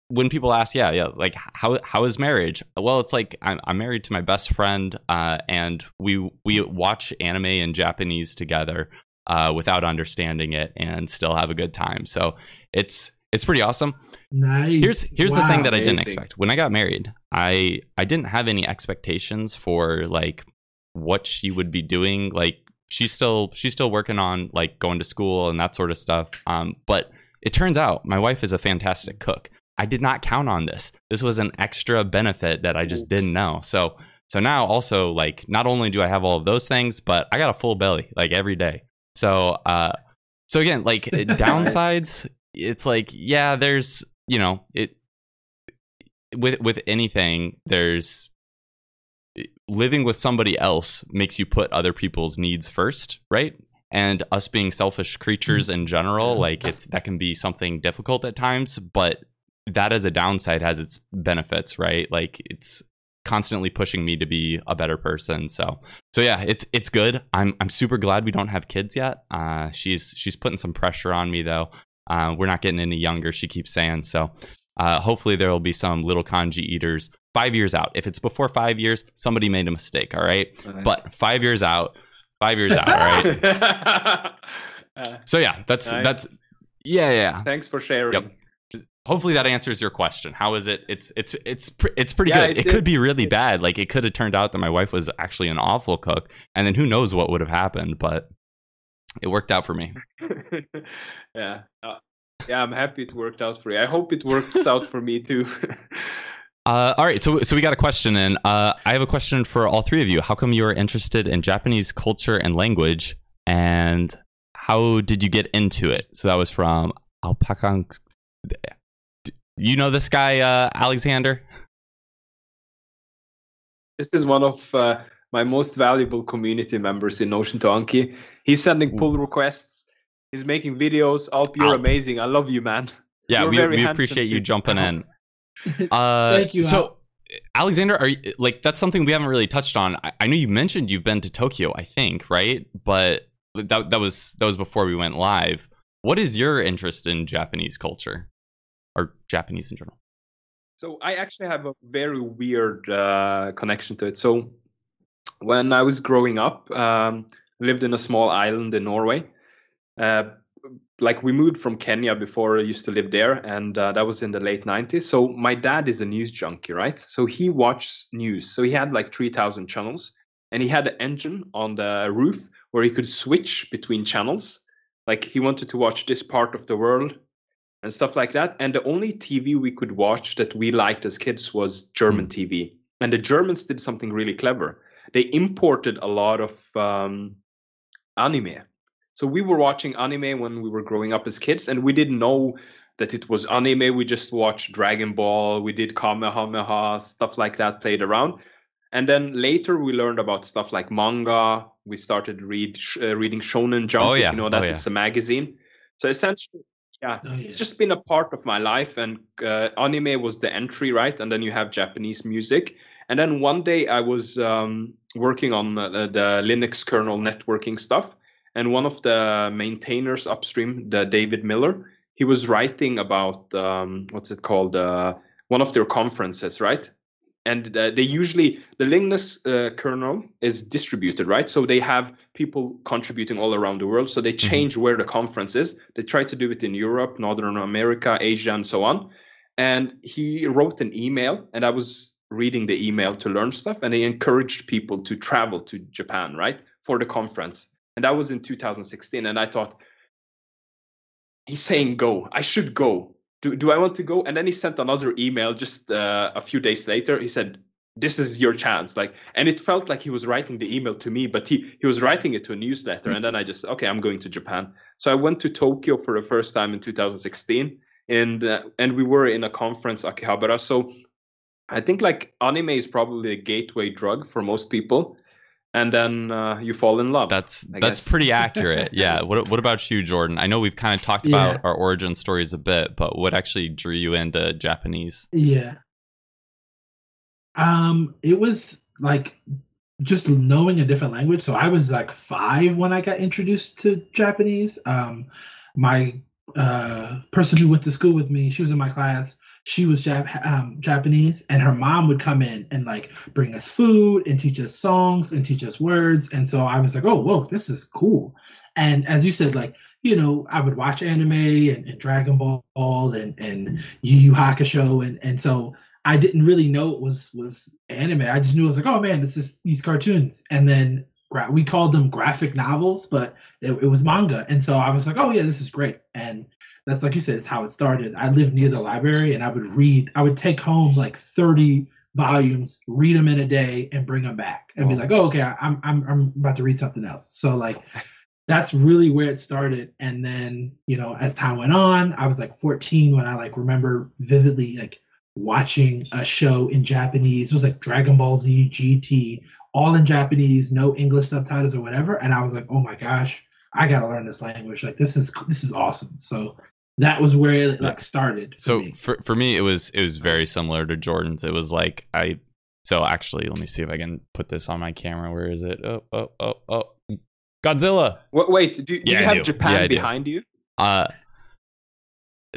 when people ask, yeah, yeah, like how how is marriage? Well, it's like I'm, I'm married to my best friend, uh, and we we watch anime in Japanese together uh, without understanding it, and still have a good time. So it's it's pretty awesome. Nice. Here's here's the thing Wow. that I didn't expect. When I got married, I I didn't have any expectations for like what she would be doing. Like she's still she's still working on like going to school and that sort of stuff. Um, but it turns out my wife is a fantastic cook. I did not count on this. This was an extra benefit that I just didn't know. So so now also like not only do I have all of those things, but I got a full belly like every day. So uh so again, like [laughs] eh, downsides, it's like yeah, there's you know it with with anything there's eh, living with somebody else makes you put other people's needs first, right? And us being selfish creatures mm-hmm. in general, like it's that can be something difficult at times, but that as a downside has its benefits, right? Like it's constantly pushing me to be a better person. So so yeah, it's it's good. I'm I'm super glad we don't have kids yet. Uh she's she's putting some pressure on me though. Uh, we're not getting any younger, she keeps saying. So uh, hopefully there will be some little kanji eaters five years out. If it's before five years, somebody made a mistake, all right? Nice. But five years out, five years out, all right? Uh, [laughs] So yeah, that's Nice. that's yeah, yeah. thanks for sharing. Yep. Hopefully that answers your question. How is it? It's it's it's it's pretty Yeah, good. it It, could be really bad. Like it could have turned out that my wife was actually an awful cook, and then who knows what would have happened. But it worked out for me. [laughs] yeah. Uh, yeah, I'm happy it worked out for you. I hope it works out for me too. [laughs] Uh, all right, so so we got a question in. Uh, I have a question for all three of you. How come you are interested in Japanese culture and language, and how did you get into it? So that was from Alpaca. You know this guy, uh, Alexander? this is one of uh, my most valuable community members in Notion to Anki. He's sending pull requests. He's making videos. Alp, you're Alp. amazing. I love you, man. Yeah, You're we, we handsome appreciate you too. jumping in. [laughs] Uh, Thank you, So, Al. Alexander, are you, like that's something we haven't really touched on. I, I know you mentioned you've been to Tokyo, I think, right? But that that was that was before we went live. What is your interest in Japanese culture or Japanese in general? So I actually have a very weird uh, connection to it. So when I was growing up, um, lived in a small island in Norway. Uh, like we moved from Kenya before I used to live there, and uh, that was in the late 90s. So my dad is a news junkie, right? So he watched news. So he had like 3,000 channels, and he had an engine on the roof where he could switch between channels. Like he wanted to watch this part of the world and stuff like that. And the only TV we could watch that we liked as kids was German TV. And the Germans did something really clever. They imported a lot of um, anime. So we were watching anime when we were growing up as kids, and we didn't know that it was anime. We just watched Dragon Ball, we did Kamehameha, stuff like that played around. And then later we learned about stuff like manga. We started read uh, reading Shonen Jump. Oh, if yeah. you know that Oh, yeah. it's a magazine. So essentially, yeah, Oh, it's just been a part of my life. And uh, anime was the entry, right? And then you have Japanese music. And then one day I was um, working on uh, the Linux kernel networking stuff, and one of the maintainers upstream, the David Miller, he was writing about um, what's it called, uh, one of their conferences, right? And uh, they usually the Linux uh, kernel is distributed, right? So they have people contributing all around the world. So they change where the conference is. They try to do it in Europe, Northern America, Asia, and so on. And he wrote an email, and I was reading the email to learn stuff, and he encouraged people to travel to Japan, right, for the conference. And that was in 2016. And I thought, he's saying go. I should go. Do, do I want to go? And then he sent another email just uh, a few days later. He said, this is your chance. Like and it felt like he was writing the email to me but he he was writing it to a newsletter. And then i just okay i'm going to japan. So i went to tokyo for the first time in 2016 and uh, and we were in a conference akihabara. So i think like anime is probably a gateway drug for most people and then uh, you fall in love That's I that's guess. pretty [laughs] accurate. Yeah. What what about you, Jordan? I know we've kind of talked Yeah. about our origin stories a bit, but what actually drew you into Japanese? Yeah. Um, it was like just knowing a different language. So I was like five when I got introduced to Japanese. Um, my uh, person who went to school with me, she was in my class. She was Jap- um, Japanese, and her mom would come in and like bring us food and teach us songs and teach us words. And so I was like, oh, whoa, this is cool. And as you said, like you know, I would watch anime and, and Dragon Ball and and Yu Yu Hakusho, and and so I didn't really know it was was anime. I just knew it was like, oh man, this is these cartoons, and then gra- we called them graphic novels, but it, it was manga, and so I was like, oh yeah, this is great, and that's like you said, it's how it started. I lived near the library, and I would read. I would take home like thirty volumes, read them in a day, and bring them back, and be like, oh okay, I'm I'm I'm about to read something else. So like that's really where it started and then you know as time went on i was like 14 when i like remember vividly like watching a show in japanese it was like dragon ball z gt all in japanese no english subtitles or whatever and i was like oh my gosh i gotta learn this language like this is this is awesome so that was where it like started for So me. for for me, it was it was very similar to Jordan's. It was like I. So actually, let me see if I can put this on my camera. Where is it? Oh oh oh oh. Godzilla. Wa- wait do, do Yeah, I you have do. japan Yeah, I do. behind you Uh,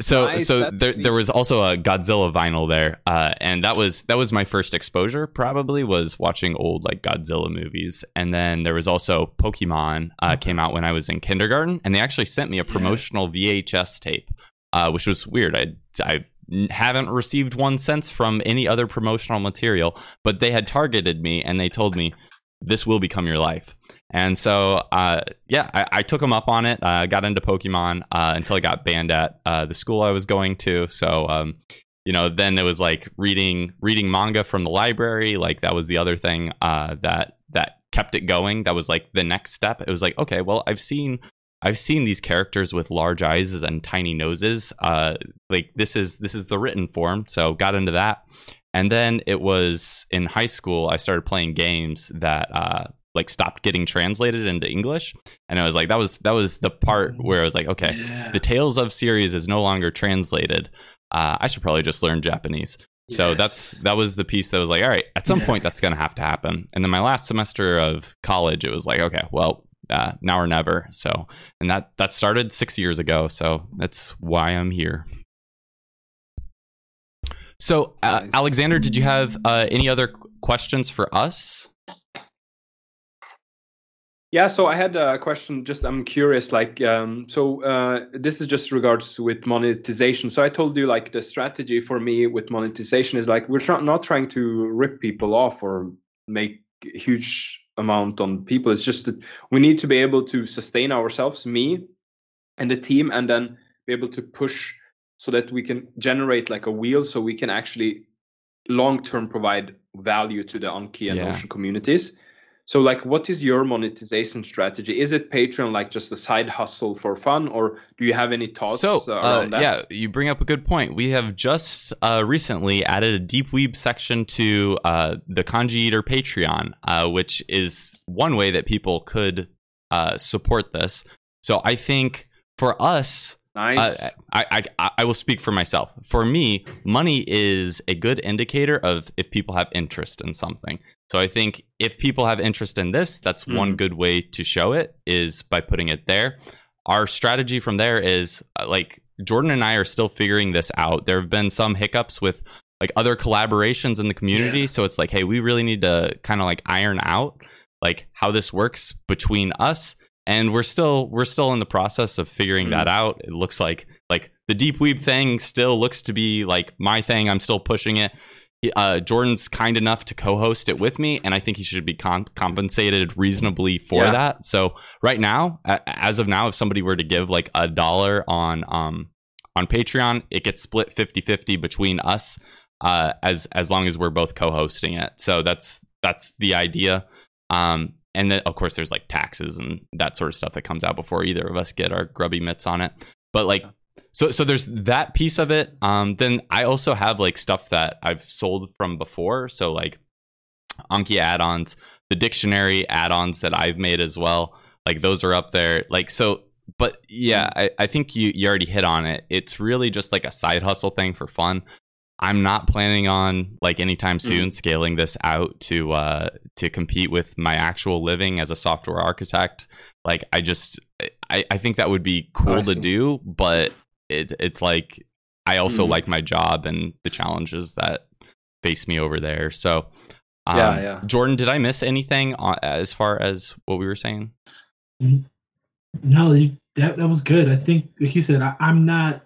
so Nice, so there sweet. there was also a Godzilla vinyl there, uh, and that was that was my first exposure. Probably was watching old like Godzilla movies, and then there was also Pokemon uh, came out when I was in kindergarten, and they actually sent me a promotional VHS tape, uh, which was weird. I I haven't received one since from any other promotional material, but they had targeted me and they told me this will become your life. And so, uh, yeah, I, I took them up on it. I got into Pokemon uh, until I got banned at uh, the school I was going to. So, um, you know, then it was like reading reading manga from the library. Like that was the other thing uh, that that kept it going. That was like the next step. It was like, okay, well, I've seen I've seen these characters with large eyes and tiny noses. Uh, like this is this is the written form. So got into that. And then it was in high school, I started playing games that uh, like stopped getting translated into English, and I was like, that was that was the part where I was like, okay, yeah. the Tales of series is no longer translated. Uh, I should probably just learn Japanese. So that's that was the piece that was like, all right, at some point that's gonna have to happen. And then my last semester of college, it was like, okay, well, uh, now or never. So, and that that started six years ago. So that's why I'm here. So, uh, Nice. Alexander, did you have uh, any other questions for us? Yeah, so I had a question. Just I'm curious, like, um, so uh, this is just regards with monetization. So I told you, like, the strategy for me with monetization is like we're try- not trying to rip people off or make a huge amount on people. It's just that we need to be able to sustain ourselves, me and the team, and then be able to push so that we can generate like a wheel, so we can actually long term provide value to the Anki and Yeah. Notion communities. So, like, what is your monetization strategy? Is it Patreon like just a side hustle for fun, or do you have any thoughts so, uh, uh, around that? yeah, you bring up a good point. We have just uh, recently added a Deep Weeb section to uh, the Kanji Eater Patreon, uh, which is one way that people could uh, support this. So I think for us, Nice. Uh, I, I I will speak for myself. For me, money is a good indicator of if people have interest in something. So I think if people have interest in this, that's one Mhm. good way to show it is by putting it there. Our strategy from there is uh, like Jordan and I are still figuring this out. There have been some hiccups with like other collaborations in the community, Yeah. so it's like, hey, we really need to kind of like iron out like how this works between us and we're still we're still in the process of figuring that out it looks like like the deep weeb thing still looks to be like my thing i'm still pushing it uh, Jordan's kind enough to co-host it with me, and I think he should be con- compensated reasonably for Yeah. that. So right now, as of now, if somebody were to give like a dollar on um on Patreon, it gets split 50-50 between us, uh, as as long as we're both co-hosting it. So that's that's the idea. Um, and then of course there's like taxes and that sort of stuff that comes out before either of us get our grubby mitts on it. But like so so there's that piece of it. Um then I also have like stuff that I've sold from before. So like Anki add-ons, the dictionary add-ons that I've made as well. Like those are up there. Like so but yeah, I, I think you you already hit on it. It's really just like a side hustle thing for fun. I'm not planning on like anytime soon scaling this out to uh to compete with my actual living as a software architect. Like I just I, I think that would be Oh, I cool to do, but it it's like I also Mhm. like my job and the challenges that face me over there. So um, Yeah, yeah. Jordan, did I miss anything on, as far as what we were saying? No, that that was good. I think, like you said, I, I'm not.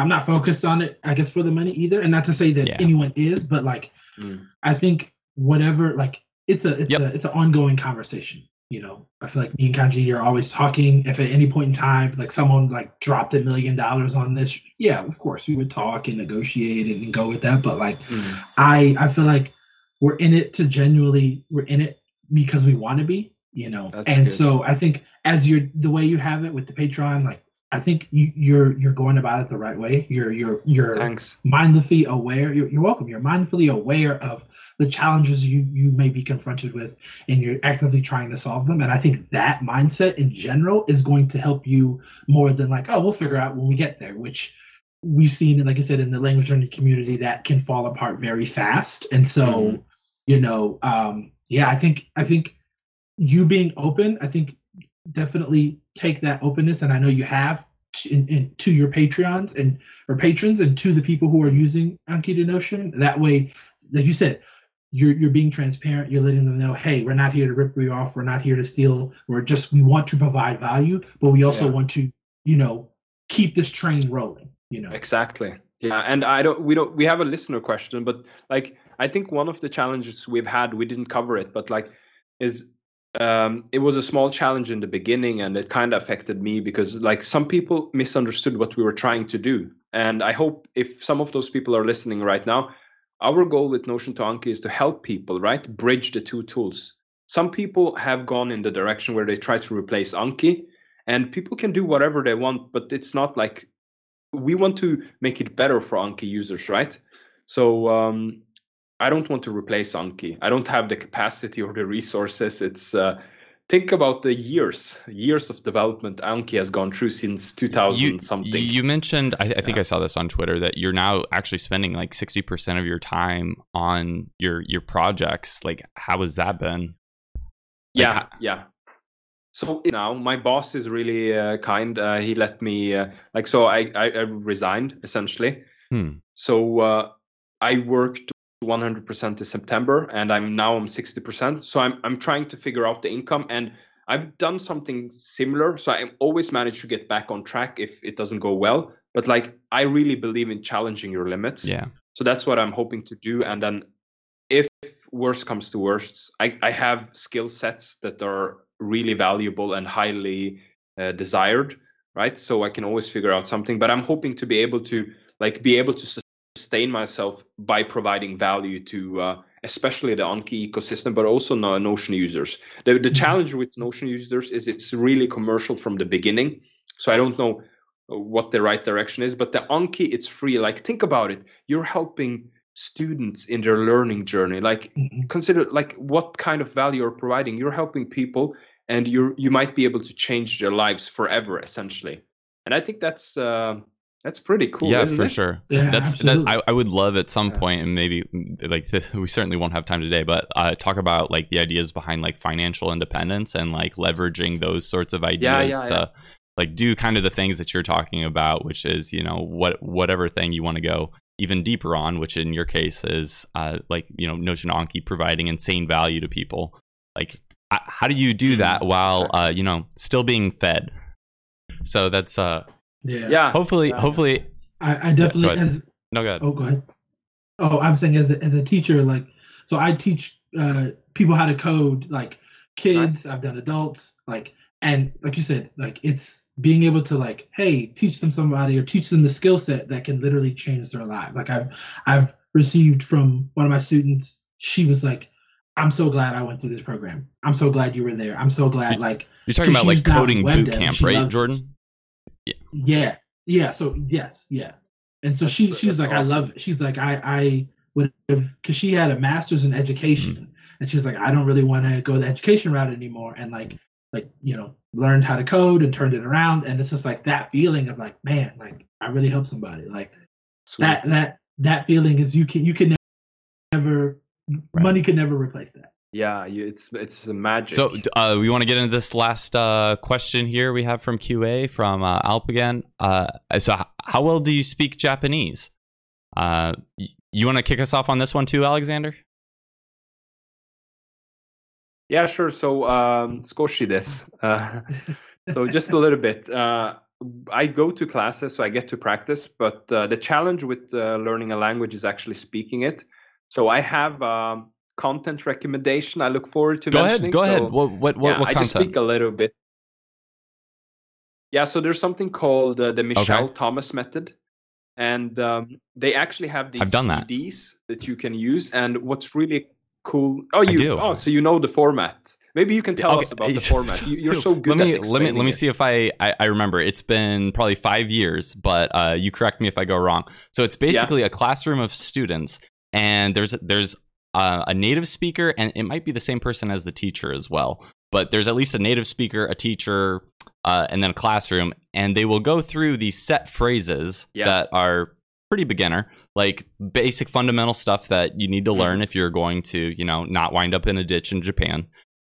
I'm not focused on it. I guess for the money either, and not to say that Yeah. anyone is, but like, Mm. I think whatever, like, it's a it's Yep. a it's an ongoing conversation. You know, I feel like me and Kanji are always talking. If at any point in time, like someone like dropped a million dollars on this, yeah, of course we would talk and negotiate and, and go with that. But like, Mm. I I feel like we're in it to genuinely we're in it because we want to be, you know. That's and good. so I think as you're the way you have it with the Patreon, like I think you, you're you're going about it the right way. You're you're you're Thanks. mindfully aware. You're, you're welcome. You're mindfully aware of the challenges you you may be confronted with, and you're actively trying to solve them. And I think that mindset in general is going to help you more than like, oh, we'll figure out when we get there, which we've seen, like I said, in the language learning community, that can fall apart very fast. And so, Mhm. you know, um, yeah, I think I think you being open, I think definitely take that openness, and I know you have to, in, in, to your Patreons and or patrons and to the people who are using Anki Notion. That way, like you said, you're you're being transparent. You're letting them know, hey, we're not here to rip you off. We're not here to steal. We're just we want to provide value, but we also Yeah. want to, you know, keep this train rolling. You know, Exactly. Yeah, and I don't. We don't. We have a listener question, but like I think one of the challenges we've had, we didn't cover it, but like, is um, it was a small challenge in the beginning, and it kind of affected me because like some people misunderstood what we were trying to do, and I hope if some of those people are listening right now, our goal with Notion to Anki is to help people, right, bridge the two tools. Some people have gone in the direction where they try to replace Anki, and people can do whatever they want, but it's not like we want to make it better for Anki users, right? So um, I don't want to replace Anki. I don't have the capacity or the resources. It's uh, think about the years, years of development Anki has gone through since 2000 you, something. You mentioned, I, I think Yeah. I saw this on Twitter, that you're now actually spending like 60% of your time on your your projects. Like, how has that been? yeah, ho- yeah. So now my boss is really uh, kind. Uh, he let me uh, like so I, I I resigned essentially. Hmm. So uh, I worked 100% in September, and I'm now I'm 60%. So I'm I'm trying to figure out the income, and I've done something similar. So I always manage to get back on track if it doesn't go well. But like I really believe in challenging your limits. Yeah. So that's what I'm hoping to do. And then if worst comes to worst, I, I have skill sets that are really valuable and highly uh, desired, right? So I can always figure out something. But I'm hoping to be able to like be able to sustain myself by providing value to uh, especially the Anki ecosystem, but also Notion users. The, the Mhm. challenge with Notion users is it's really commercial from the beginning. So I don't know uh, what the right direction is, but the Anki, it's free. Like think about it. You're helping students in their learning journey. Like Mhm. consider like what kind of value you're providing. You're helping people and you you might be able to change their lives forever, essentially. And I think that's uh, that's pretty cool. yeah, isn't for it? sure. Yeah, That's that. I, I would love at some Yeah. point, and maybe like [laughs] we certainly won't have time today, but uh, talk about like the ideas behind like financial independence and like leveraging those sorts of ideas Yeah, yeah, to yeah. like do kind of the things that you're talking about, which is you know what whatever thing you want to go even deeper on, which in your case is uh, like you know Notion Anki providing insane value to people. Like, how do you do that while uh, you know still being fed? So that's uh yeah. Yeah. hopefully yeah. hopefully I, I definitely Go as no good. oh go ahead. Oh, I'm saying as a, as a teacher, like, so I teach uh, people how to code, like kids. Nice. I've done adults, like, and like you said, like it's being able to like, hey, teach them somebody or teach them the skill set that can literally change their life. Like I've I've received from one of my students. She was like, "I'm so glad I went through this program. I'm so glad you were there. I'm so glad like." You're talking 'Cause about like coding web boot camp, right, loves. Jordan? Yeah, yeah. So yes, yeah. And so she she was like, I love it. She's like, I I would have because she had a master's in education, Mm. and she's like, I don't really want to go the education route anymore, and like like you know learned how to code and turned it around, and it's just like that feeling of like, man, like I really helped somebody. Like Sweet. that that that feeling is you can you can never Right. money can never replace that. Yeah, you, it's it's a magic. So uh, we want to get into this last uh, question here we have from QA from uh, Alp again. Uh, so h- how well do you speak Japanese? Uh, y- you want to kick us off on this one too, Alexander? Yeah, sure. So, um, skoshi this. Uh, so just a little bit. Uh, I go to classes, so I get to practice. But uh, the challenge with uh, learning a language is actually speaking it. So I have um, content recommendation. I look forward to Go ahead. Go so, ahead. What what what, yeah, what I just speak a little bit. Yeah, so there's something called uh, the Michel Thomas method, and um, they actually have these done that. CDs that you can use. And what's really cool? Oh, you do. oh, so you know the format. Maybe you can tell us about the [laughs] format. You, you're so [laughs] good let me at let me let me see if I, I I remember. It's been probably five years, but uh, you correct me if I go wrong. So it's basically a classroom of students, and there's there's uh, a native speaker, and it might be the same person as the teacher as well. But there's at least a native speaker, a teacher, uh, and then a classroom, and they will go through these set phrases Yeah. that are pretty beginner, like basic fundamental stuff that you need to Mhm. learn if you're going to, you know, not wind up in a ditch in Japan.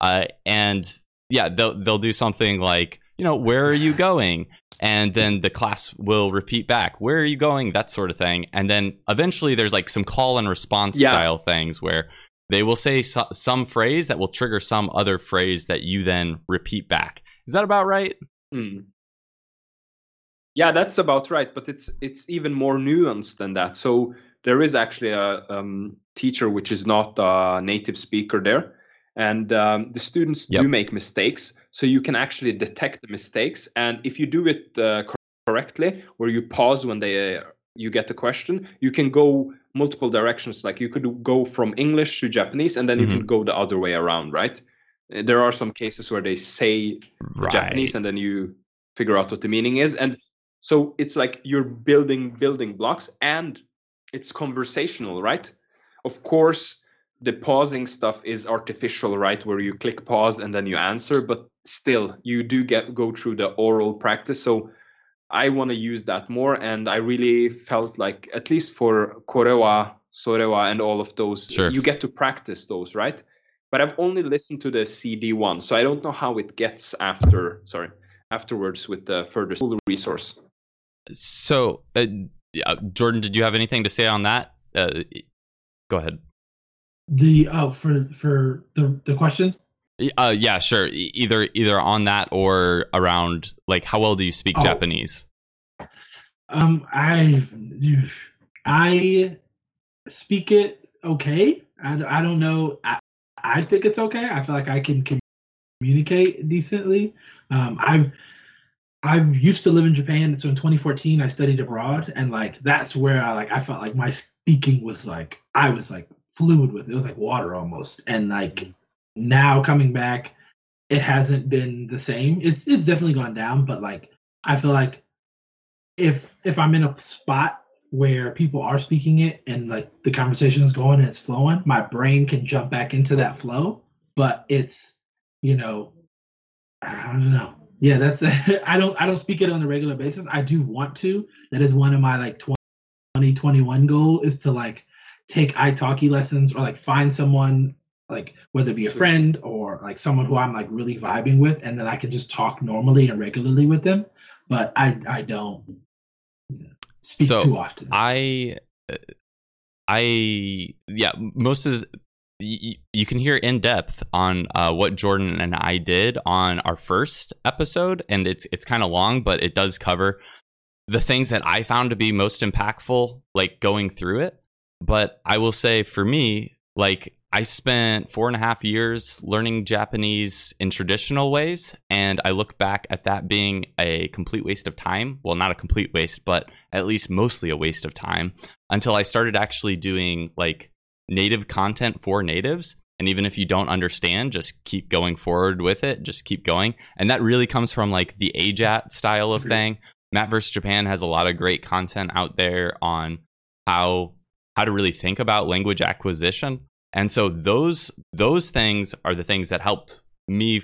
Uh, and yeah, they'll they'll do something like, you know, where are you going? And then the class will repeat back, where are you going? That sort of thing. And then eventually there's like some call and response Yeah. style things where they will say so- some phrase that will trigger some other phrase that you then repeat back. Is that about right? Hmm. Yeah, that's about right, but it's it's even more nuanced than that. So there is actually a um, teacher which is not a native speaker there, and um, the students Yep. do make mistakes. So you can actually detect the mistakes, and if you do it uh, correctly, where you pause when they uh, you get the question, you can go multiple directions. Like you could go from English to Japanese, and then you Mhm. can go the other way around, right? Uh, There are some cases where they say Right. Japanese, and then you figure out what the meaning is. And so it's like you're building building blocks, and it's conversational, right? Of course, the pausing stuff is artificial, right? Where you click pause and then you answer, but still, you do get go through the oral practice. So I want to use that more, and I really felt like at least for korewa, sorewa, and all of those, Sure. you get to practice those, right? But I've only listened to the CD one, so I don't know how it gets after. Sorry, afterwards with the further resource. So, uh, Jordan, did you have anything to say on that? Uh, go ahead. The oh for for the the question. Uh, yeah, sure. E- Either either on that or around like how well do you speak Oh. Japanese? Um, I I speak it okay. I, I don't know. I, I think it's okay. I feel like I can communicate decently. Um, I've I've used to live in Japan, so in 2014 I studied abroad, and like that's where I like I felt like my speaking was like I was like fluid with it. It was like water almost, and like mm. now coming back, it hasn't been the same. It's it's definitely gone down, but like I feel like if if I'm in a spot where people are speaking it and like the conversation is going and it's flowing, my brain can jump back into that flow. But it's you know, I don't know. Yeah, that's [laughs] I don't I don't speak it on a regular basis. I do want to. That is one of my like 2021 goal is to like take italki lessons or like find someone like whether it be a friend or like someone who I'm like really vibing with and then I can just talk normally and regularly with them. But I I don't you know, speak So, too often. I, uh, I, yeah, most of the, you, you can hear in depth on uh, what Jordan and I did on our first episode, and it's it's kind of long, but it does cover the things that I found to be most impactful, like going through it. But I will say for me, like I spent four and a half years learning Japanese in traditional ways, and I look back at that being a complete waste of time. Well, not a complete waste, but at least mostly a waste of time until I started actually doing like native content for natives. And even if you don't understand, just keep going forward with it. Just keep going. And that really comes from like the AJATT style of thing. Matt vs. Japan has a lot of great content out there on how how to really think about language acquisition and so those those things are the things that helped me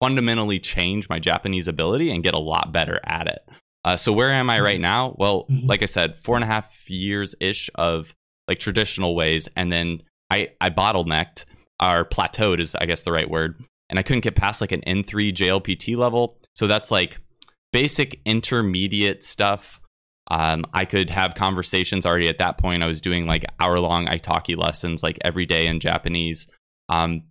fundamentally change my Japanese ability and get a lot better at it. Uh, so where am I right mm-hmm. now? Well, mm-hmm. like I said, four and a half years ish of like traditional ways, and then I I bottlenecked or plateaued is I guess the right word, and I couldn't get past like an N3 JLPT level. So that's like basic intermediate stuff um, I could have conversations already at that point. I was doing like hour long italki lessons like every day in Japanese. Um,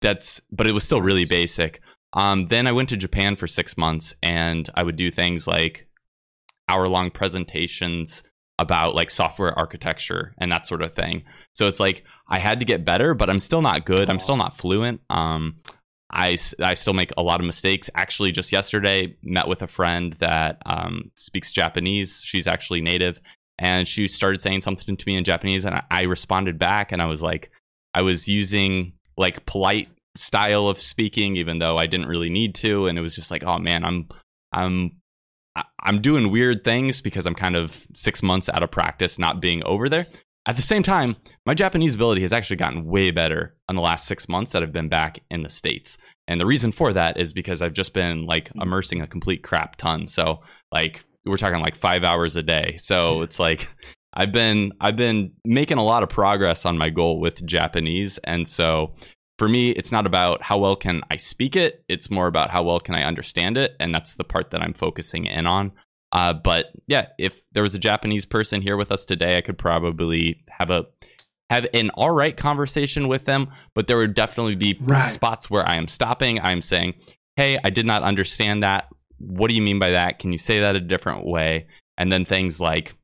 that's but it was still really basic. Um, then I went to Japan for six months and I would do things like hour long presentations about like software architecture and that sort of thing. So it's like I had to get better, but I'm still not good. I'm still not fluent. Um, I, I still make a lot of mistakes. Actually, just yesterday, met with a friend that um, speaks Japanese. She's actually native, and she started saying something to me in Japanese, and I, I responded back, and I was like, I was using like polite style of speaking, even though I didn't really need to, and it was just like, oh man, I'm I'm I'm doing weird things because I'm kind of six months out of practice, not being over there. At the same time, my Japanese ability has actually gotten way better in the last six months that I've been back in the States. And the reason for that is because I've just been like mm-hmm. immersing a complete crap ton. So like we're talking like five hours a day. So it's like I've been I've been making a lot of progress on my goal with Japanese. And so for me, it's not about how well can I speak it. It's more about how well can I understand it. And that's the part that I'm focusing in on. Uh, but yeah, if there was a Japanese person here with us today, I could probably have a have an all right conversation with them. But there would definitely be right. spots where I am stopping. I am saying, "Hey, I did not understand that. What do you mean by that? Can you say that a different way?" And then things like,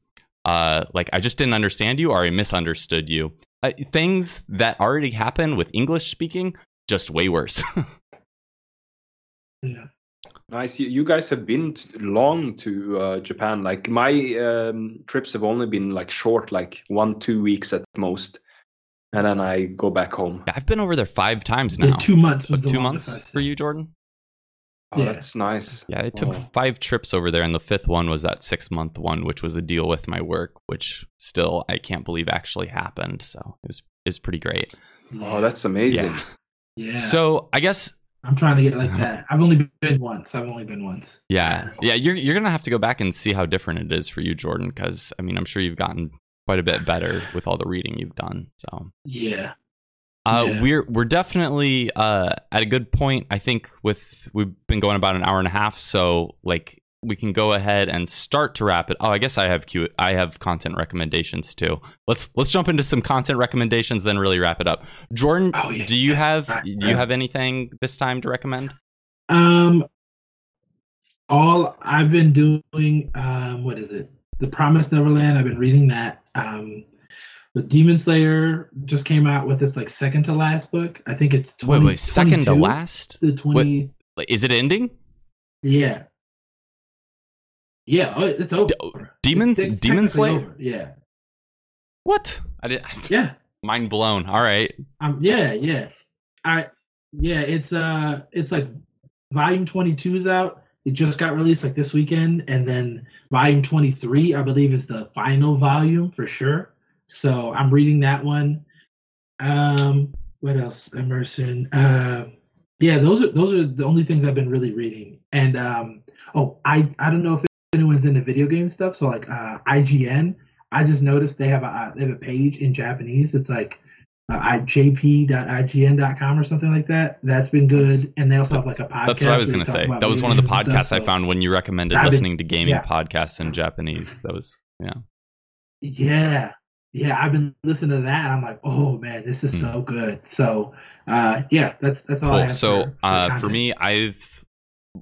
uh, like I just didn't understand you, or I misunderstood you. Uh, things that already happen with English speaking, just way worse. [laughs] yeah. Nice. You, you guys have been long to uh, Japan. Like my um, trips have only been like short, like one two weeks at most, and then I go back home. I've been over there five times now. Yeah, two months was two months for you, Jordan. Oh, yeah. that's nice. Yeah, it took oh. five trips over there, and the fifth one was that six month one, which was a deal with my work, which still I can't believe actually happened. So it was it was pretty great. Oh, that's amazing. Yeah. yeah. So I guess I'm trying to get like that. I've only been once. I've only been once. Yeah, yeah. You're you're gonna have to go back and see how different it is for you, Jordan. Because I mean, I'm sure you've gotten quite a bit better with all the reading you've done. So yeah. Uh, yeah. We're we're definitely uh, at a good point. I think with we've been going about an hour and a half, so like we can go ahead and start to wrap it. Oh, I guess I have Q. I have content recommendations too. Let's let's jump into some content recommendations, then really wrap it up. Jordan, oh, yeah. do you have do you have anything this time to recommend? Um, all I've been doing. Um, what is it? The Promised Neverland. I've been reading that. Um, the Demon Slayer just came out with its like second to last book. I think it's 20, wait, wait, second to last. The twenty. What, is it ending? Yeah. Yeah, oh, it's over. Demon it's, it's Demon Slayer. Over. Yeah. What? I did. [laughs] Yeah. Mind blown. All right. Um. Yeah. Yeah. I. Yeah. It's uh. It's like volume twenty two is out. It just got released like this weekend, and then volume twenty three, I believe, is the final volume for sure. So I'm reading that one. Um. What else? Emerson. Uh. Yeah. Those are those are the only things I've been really reading. And um. Oh, I I don't know if anyone's into video game stuff, so like uh, IGN, I just noticed they have a uh, they have a page in Japanese. It's like uh, jp.ign.com or something like that. That's been good, and they also have like a podcast. That's what I was going to say. That was one of the podcasts stuff, I found when you recommended listening to gaming yeah. podcasts in Japanese. That was yeah. Yeah, yeah, I've been listening to that. I'm like, oh man, this is mm. so good. So, uh, yeah, that's that's all cool. I have. So, for, for, uh, for me, I've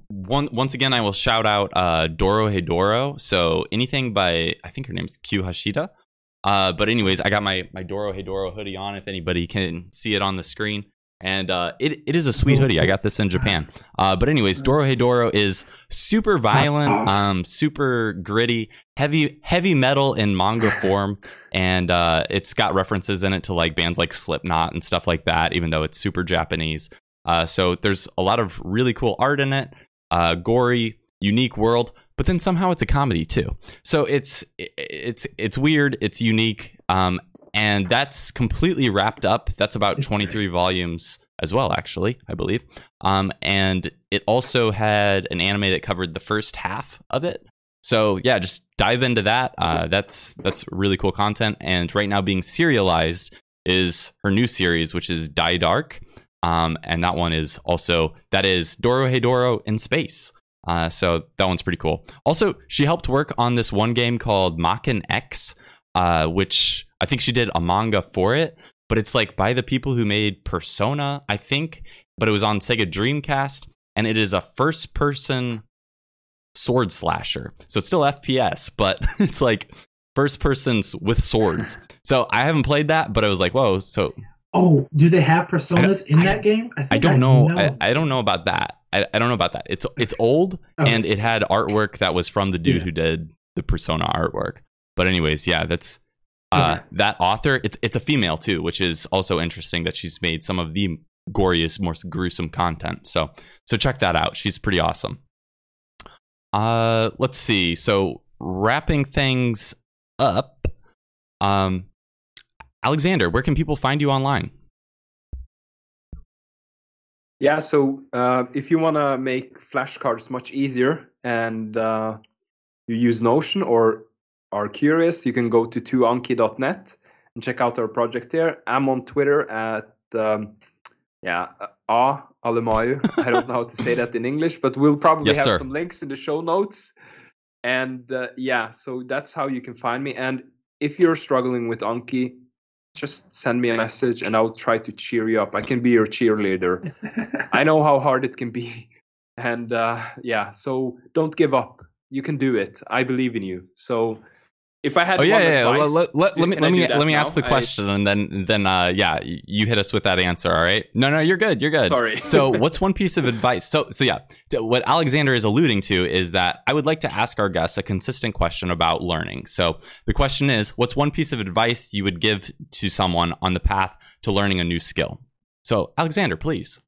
one, once again, I will shout out uh, Dorohedoro. So anything by I think her name's Q Hayashida. Uh, but anyways, I got my my Dorohedoro hoodie on. If anybody can see it on the screen, and uh, it it is a sweet hoodie. I got this in Japan. Uh, but anyways, Dorohedoro is super violent, [laughs] um, super gritty, heavy heavy metal in manga form, and uh, it's got references in it to like bands like Slipknot and stuff like that. Even though it's super Japanese, uh, so there's a lot of really cool art in it, uh, gory, unique world. But then somehow it's a comedy too. So it's it's it's weird. It's unique. Um, and that's completely wrapped up. That's about 23 volumes as well, actually, I believe. Um, and it also had an anime that covered the first half of it. So yeah, just dive into that. Uh, that's that's really cool content. And right now, being serialized is her new series, which is Dai Dark. Um, and that one is also that is Dorohedoro in space. Uh, so that one's pretty cool. Also, she helped work on this one game called Maken X, uh, which I think she did a manga for it, but it's like by the people who made Persona, I think, but it was on Sega Dreamcast, and it is a first person sword slasher. So it's still FPS, but [laughs] it's like first persons with swords. So I haven't played that, but I was like, whoa. So Oh, do they have personas in I- that game? think I don't know. I, I don't know about that. I, I don't know about that. It's it's old Okay. and it had artwork that was from the dude Yeah. who did the Persona artwork. But anyways, yeah, that's uh, Okay. that author. It's it's a female too, which is also interesting that she's made some of the goriest, most gruesome content. So so check that out. She's pretty awesome. Uh, let's see. So wrapping things up, um, Alexander, where can people find you online? Yeah, so uh, if you want to make flashcards much easier and uh, you use Notion or are curious, you can go to 2anki.net and check out our project there. I'm on Twitter at, um, yeah, A Alemayhu. I don't know how to say that in English, but we'll probably Yes, have sir. some links in the show notes. And uh, yeah, so that's how you can find me. And if you're struggling with Anki, just send me a message and I'll try to cheer you up. I can be your cheerleader. I know how hard it can be. And uh, yeah, so don't give up. You can do it. I believe in you. So if I had Oh yeah, yeah. advice, Let, let, do- let me let me let me now? ask the I- question, and then then uh, yeah, you hit us with that answer. All right. No, no, you're good. You're good. Sorry. [laughs] so, what's one piece of advice? So, so yeah, what Alexander is alluding to is that I would like to ask our guests a consistent question about learning. So, the question is, what's one piece of advice you would give to someone on the path to learning a new skill? So, Alexander, please.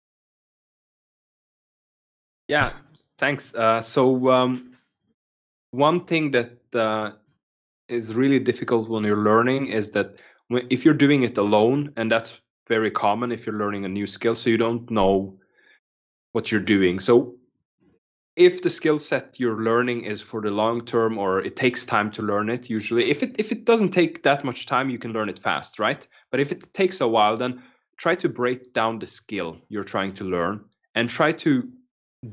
Yeah, thanks. Uh, so um, one thing that uh, is really difficult when you're learning is that when, if you're doing it alone, and that's very common if you're learning a new skill, so you don't know what you're doing. So if the skill set you're learning is for the long term or it takes time to learn it usually if it if it doesn't take that much time you can learn it fast right but if it takes a while then try to break down the skill you're trying to learn and try to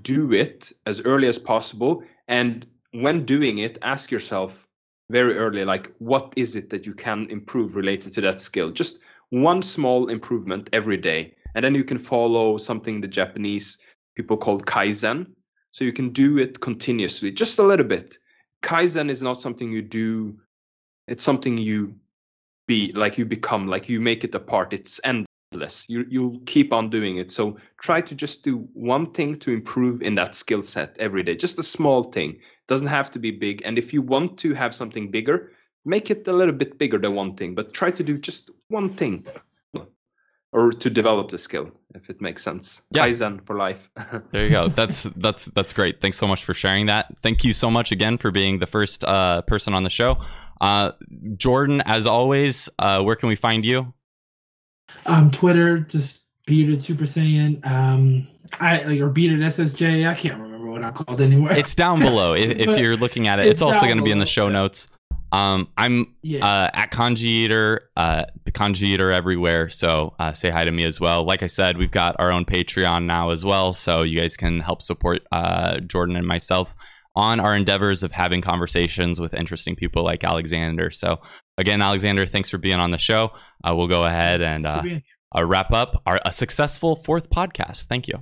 do it as early as possible and when doing it ask yourself very early like what is it that you can improve related to that skill? Just one small improvement every day and then you can follow something the japanese people call kaizen. So you can do it continuously just a little bit. Kaizen is not something you do it's something you be like you become like you make it a part it's you you'll keep on doing it so try to just do one thing to improve in that skill set every day just a small thing doesn't have to be big and if you want to have something bigger make it a little bit bigger than one thing but try to do just one thing or to develop the skill if it makes sense Yeah. kaizen for life [laughs] There you go. That's that's that's great. Thanks so much for sharing that. Thank you so much again for being the first uh, person on the show. Uh, Jordan, as always, uh, where can we find you? Um, Twitter, just bearded Super Saiyan. Um, I like or bearded SSJ. I can't remember what I called anyway. It's down below if, if you're looking at it. It's, it's also going to be in the show notes. Um, I'm yeah. uh, at KanjiEater, uh, KanjiEater everywhere. So uh, say hi to me as well. Like I said, we've got our own Patreon now as well, so you guys can help support uh, Jordan and myself on our endeavors of having conversations with interesting people like Alexander. So again, Alexander, thanks for being on the show. Uh, we'll go ahead and uh, uh, wrap up our a successful fourth podcast. Thank you.